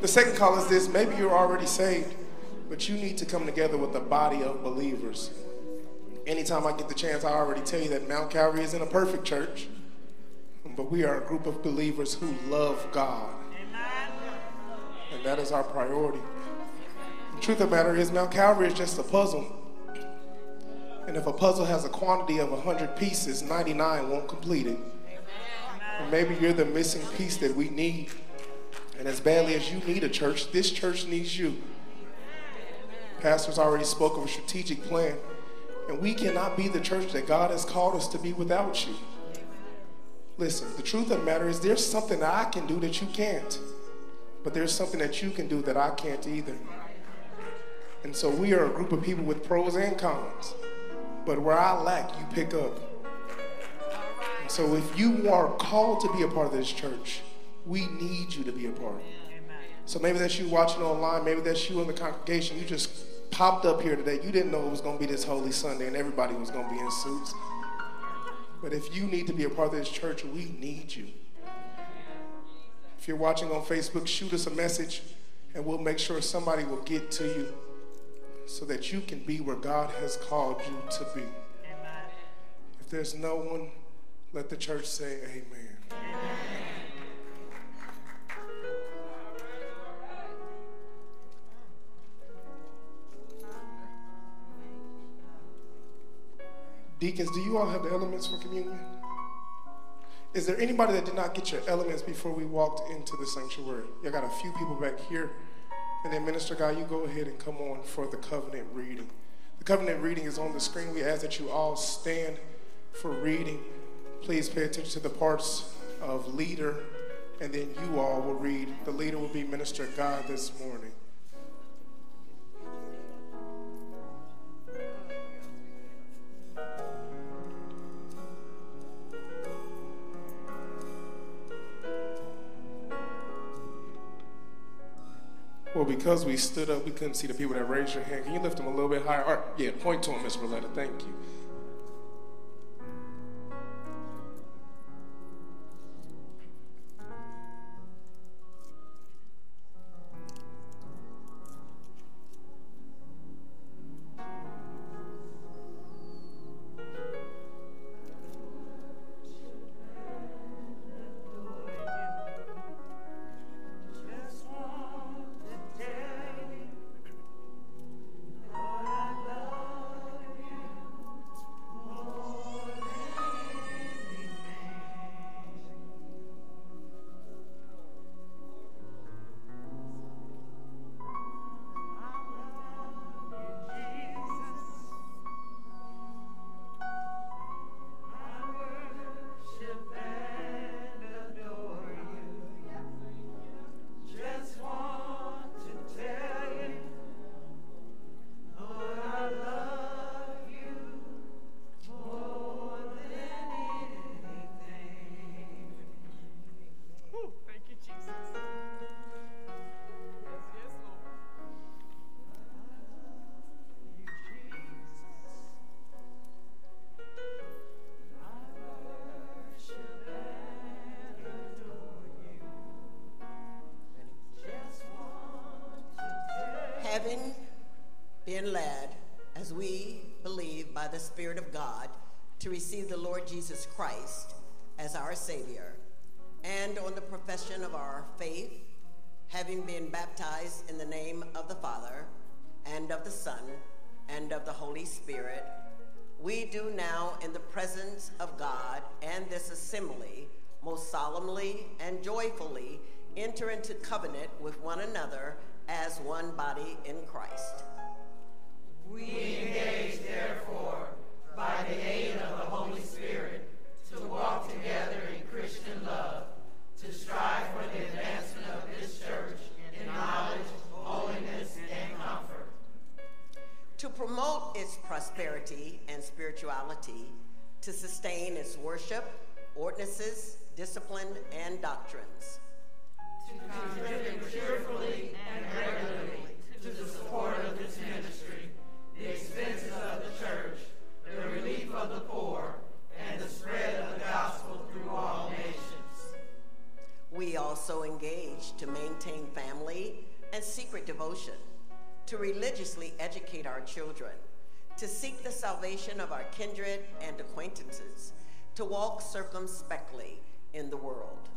The second call is this maybe you're already saved, but you need to come together with a body of believers. Anytime I get the chance, I already tell you that Mount Calvary isn't a perfect church, but we are a group of believers who love God. And that is our priority. The truth of the matter is, Mount Calvary is just a puzzle. And if a puzzle has a quantity of 100 pieces, 99 won't complete it. And maybe you're the missing piece that we need. And as badly as you need a church, this church needs you. Pastors already spoke of a strategic plan. And we cannot be the church that God has called us to be without you. Listen, the truth of the matter is there's something that I can do that you can't. But there's something that you can do that I can't either. And so we are a group of people with pros and cons. But where I lack, you pick up. So if you are called to be a part of this church, we need you to be a part. So maybe that's you watching online, maybe that's you in the congregation. You just popped up here today. You didn't know it was going to be this Holy Sunday and everybody was going to be in suits. But if you need to be a part of this church, we need you. If you're watching on Facebook, shoot us a message and we'll make sure somebody will get to you so that you can be where God has called you to be. If there's no one, let the church say amen. amen. Deacons, do you all have the elements for communion? Is there anybody that did not get your elements before we walked into the sanctuary? You got a few people back here. And then, Minister Guy, you go ahead and come on for the covenant reading. The covenant reading is on the screen. We ask that you all stand for reading. Please pay attention to the parts of leader, and then you all will read. The leader will be Minister God this morning. Well, because we stood up, we couldn't see the people that raised your hand. Can you lift them a little bit higher? Or, yeah, point to them, Miss Roletta. Thank you. Into covenant with one another as one body in Christ. We engage, therefore, by the aid of the Holy Spirit, to walk together in Christian love, to strive for the advancement of this church in knowledge, holiness, and comfort. To promote its prosperity and spirituality, to sustain its worship, ordinances, discipline, and doctrines. To contribute cheerfully and regularly to the support of this ministry, the expenses of the church, the relief of the poor, and the spread of the gospel through all nations. We also engage to maintain family and secret devotion, to religiously educate our children, to seek the salvation of our kindred and acquaintances, to walk circumspectly in the world.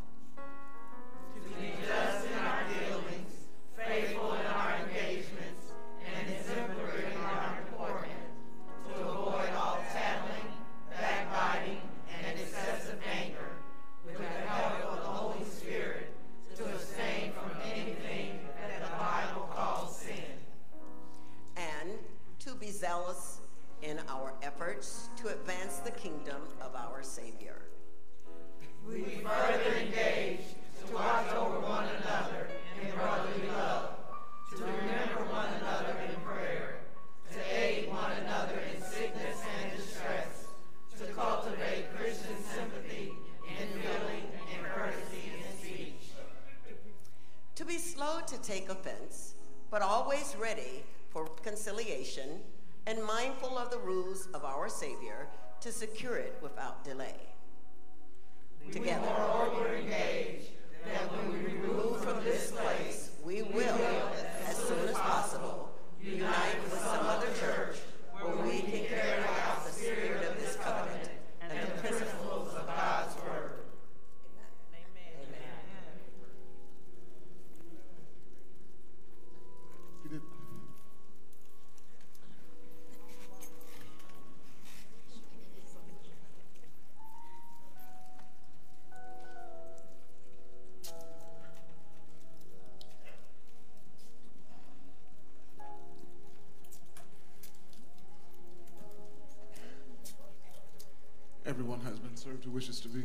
Served who wishes to be.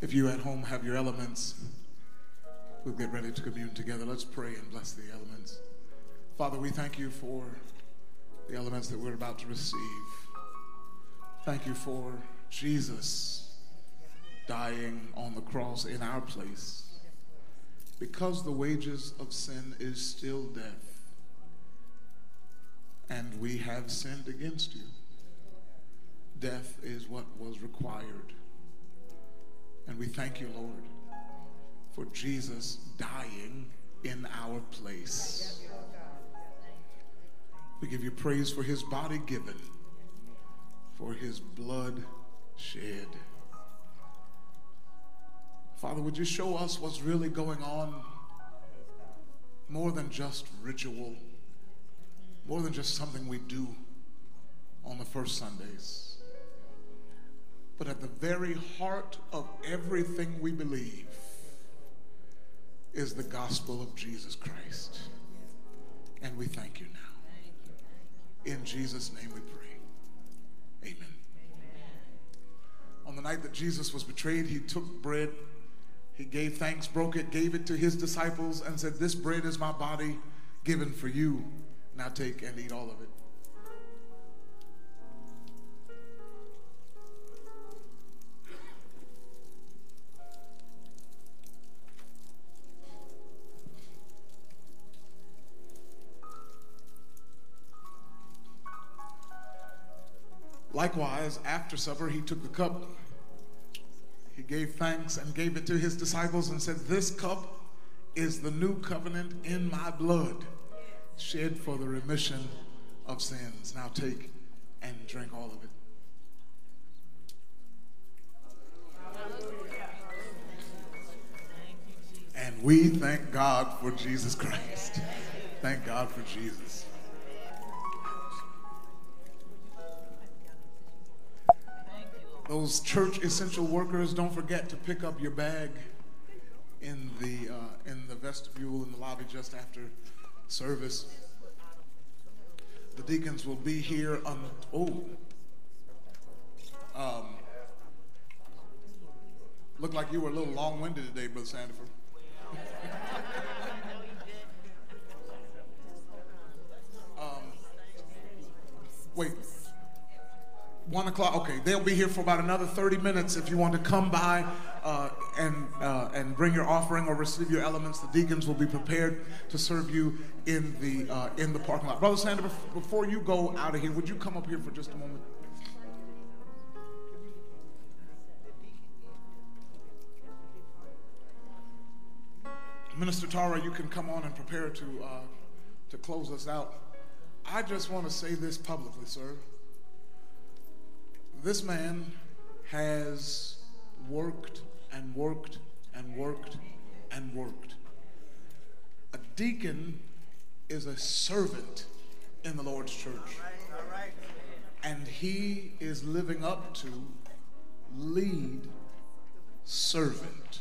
If you at home have your elements, we'll get ready to commune together. Let's pray and bless the elements. Father, we thank you for the elements that we're about to receive. Thank you for Jesus dying on the cross in our place. Because the wages of sin is still death, and we have sinned against you. Death is what was required. And we thank you, Lord, for Jesus dying in our place. We give you praise for his body given, for his blood shed. Father, would you show us what's really going on? More than just ritual, more than just something we do on the first Sundays. But at the very heart of everything we believe is the gospel of Jesus Christ. And we thank you now. In Jesus' name we pray. Amen. On the night that Jesus was betrayed, he took bread, he gave thanks, broke it, gave it to his disciples, and said, This bread is my body given for you. Now take and eat all of it. Likewise, after supper, he took the cup. He gave thanks and gave it to his disciples and said, This cup is the new covenant in my blood. shed for the remission of sins. Now take and drink all of it. And we thank God for Jesus Christ. Thank God for Jesus. Those church essential workers, don't forget to pick up your bag in the uh, in the vestibule in the lobby just after service. The deacons will be here on oh. Um, like you were a little long-winded today, Brother Sandiford. One o'clock. Okay, they'll be here for about another 30 minutes. If you want to come by uh, and uh, and bring your offering or receive your elements, the deacons will be prepared to serve you in the uh, in the parking lot. Brother Sander, before you go out of here, would you come up here for just a moment? Minister Tara, you can come on and prepare to uh, to close us out. I just want to say this publicly, sir. This man has worked and worked and worked and worked. A deacon is a servant in the Lord's church. And he is living up to lead servant.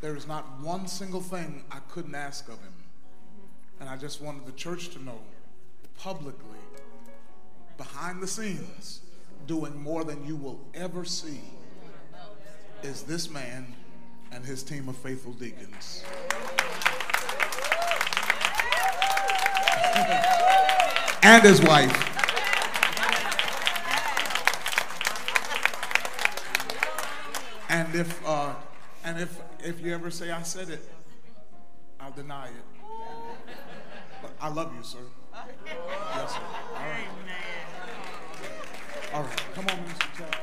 There is not one single thing I couldn't ask of him. And I just wanted the church to know publicly, behind the scenes, doing more than you will ever see, is this man and his team of faithful deacons. and his wife. And if uh, and if if you ever say I said it, I'll deny it. But I love you, sir. Yes, sir. All right. All right. Come on, Mr. Chad.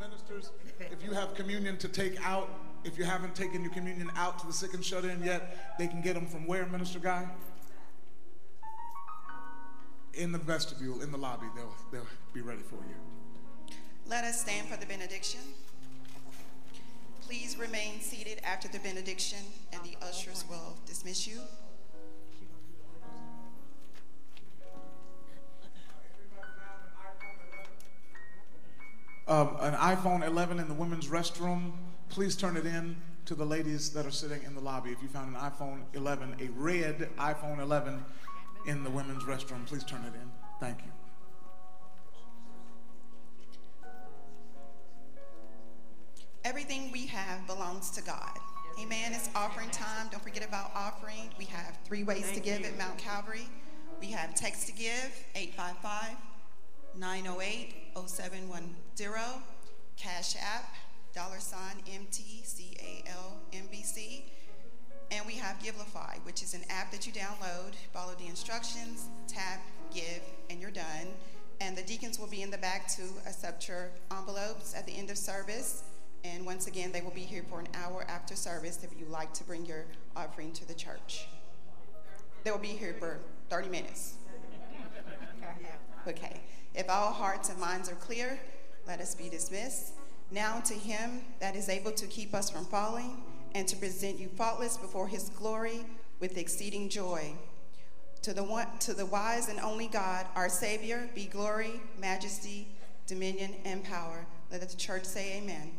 ministers, if you have communion to take out, if you haven't taken your communion out to the sick and shut in yet, they can get them from where, Minister Guy? In the vestibule, in the lobby. They'll, they'll be ready for you. Let us stand for the benediction. Please remain seated after the benediction, and the ushers will dismiss you. Um, an iPhone 11 in the women's restroom. Please turn it in to the ladies that are sitting in the lobby. If you found an iPhone 11, a red iPhone 11 in the women's restroom, please turn it in. Thank you. Everything we have belongs to God. Amen. It's offering time. Don't forget about offering. We have three ways Thank to give you. at Mount Calvary. We have text to give, 855 908 0710. Cash App, dollar sign MTCALMBC. And we have Givelify, which is an app that you download, follow the instructions, tap, give, and you're done. And the deacons will be in the back to accept your envelopes at the end of service. And once again, they will be here for an hour after service if you like to bring your offering to the church. They will be here for 30 minutes. Okay. If all hearts and minds are clear, let us be dismissed. Now to him that is able to keep us from falling and to present you faultless before his glory with exceeding joy. To the one, to the wise and only God, our Savior, be glory, majesty, dominion, and power. Let the church say amen.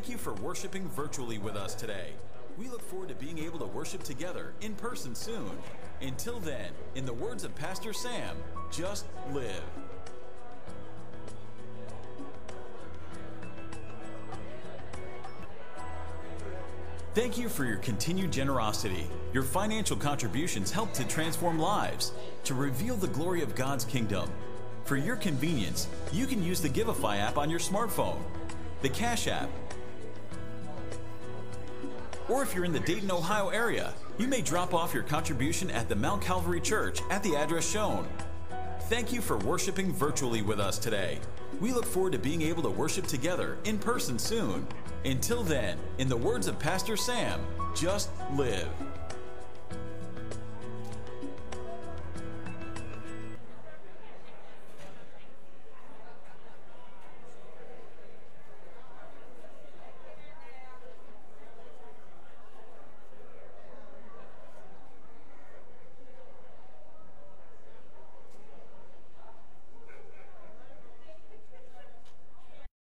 Thank you for worshiping virtually with us today. We look forward to being able to worship together in person soon. Until then, in the words of Pastor Sam, just live. Thank you for your continued generosity. Your financial contributions help to transform lives, to reveal the glory of God's kingdom. For your convenience, you can use the Givelify app on your smartphone, the Cash app, or if you're in the Dayton, Ohio area, you may drop off your contribution at the Mount Calvary Church at the address shown. Thank you for worshiping virtually with us today. We look forward to being able to worship together in person soon. Until then, in the words of Pastor Sam, just live.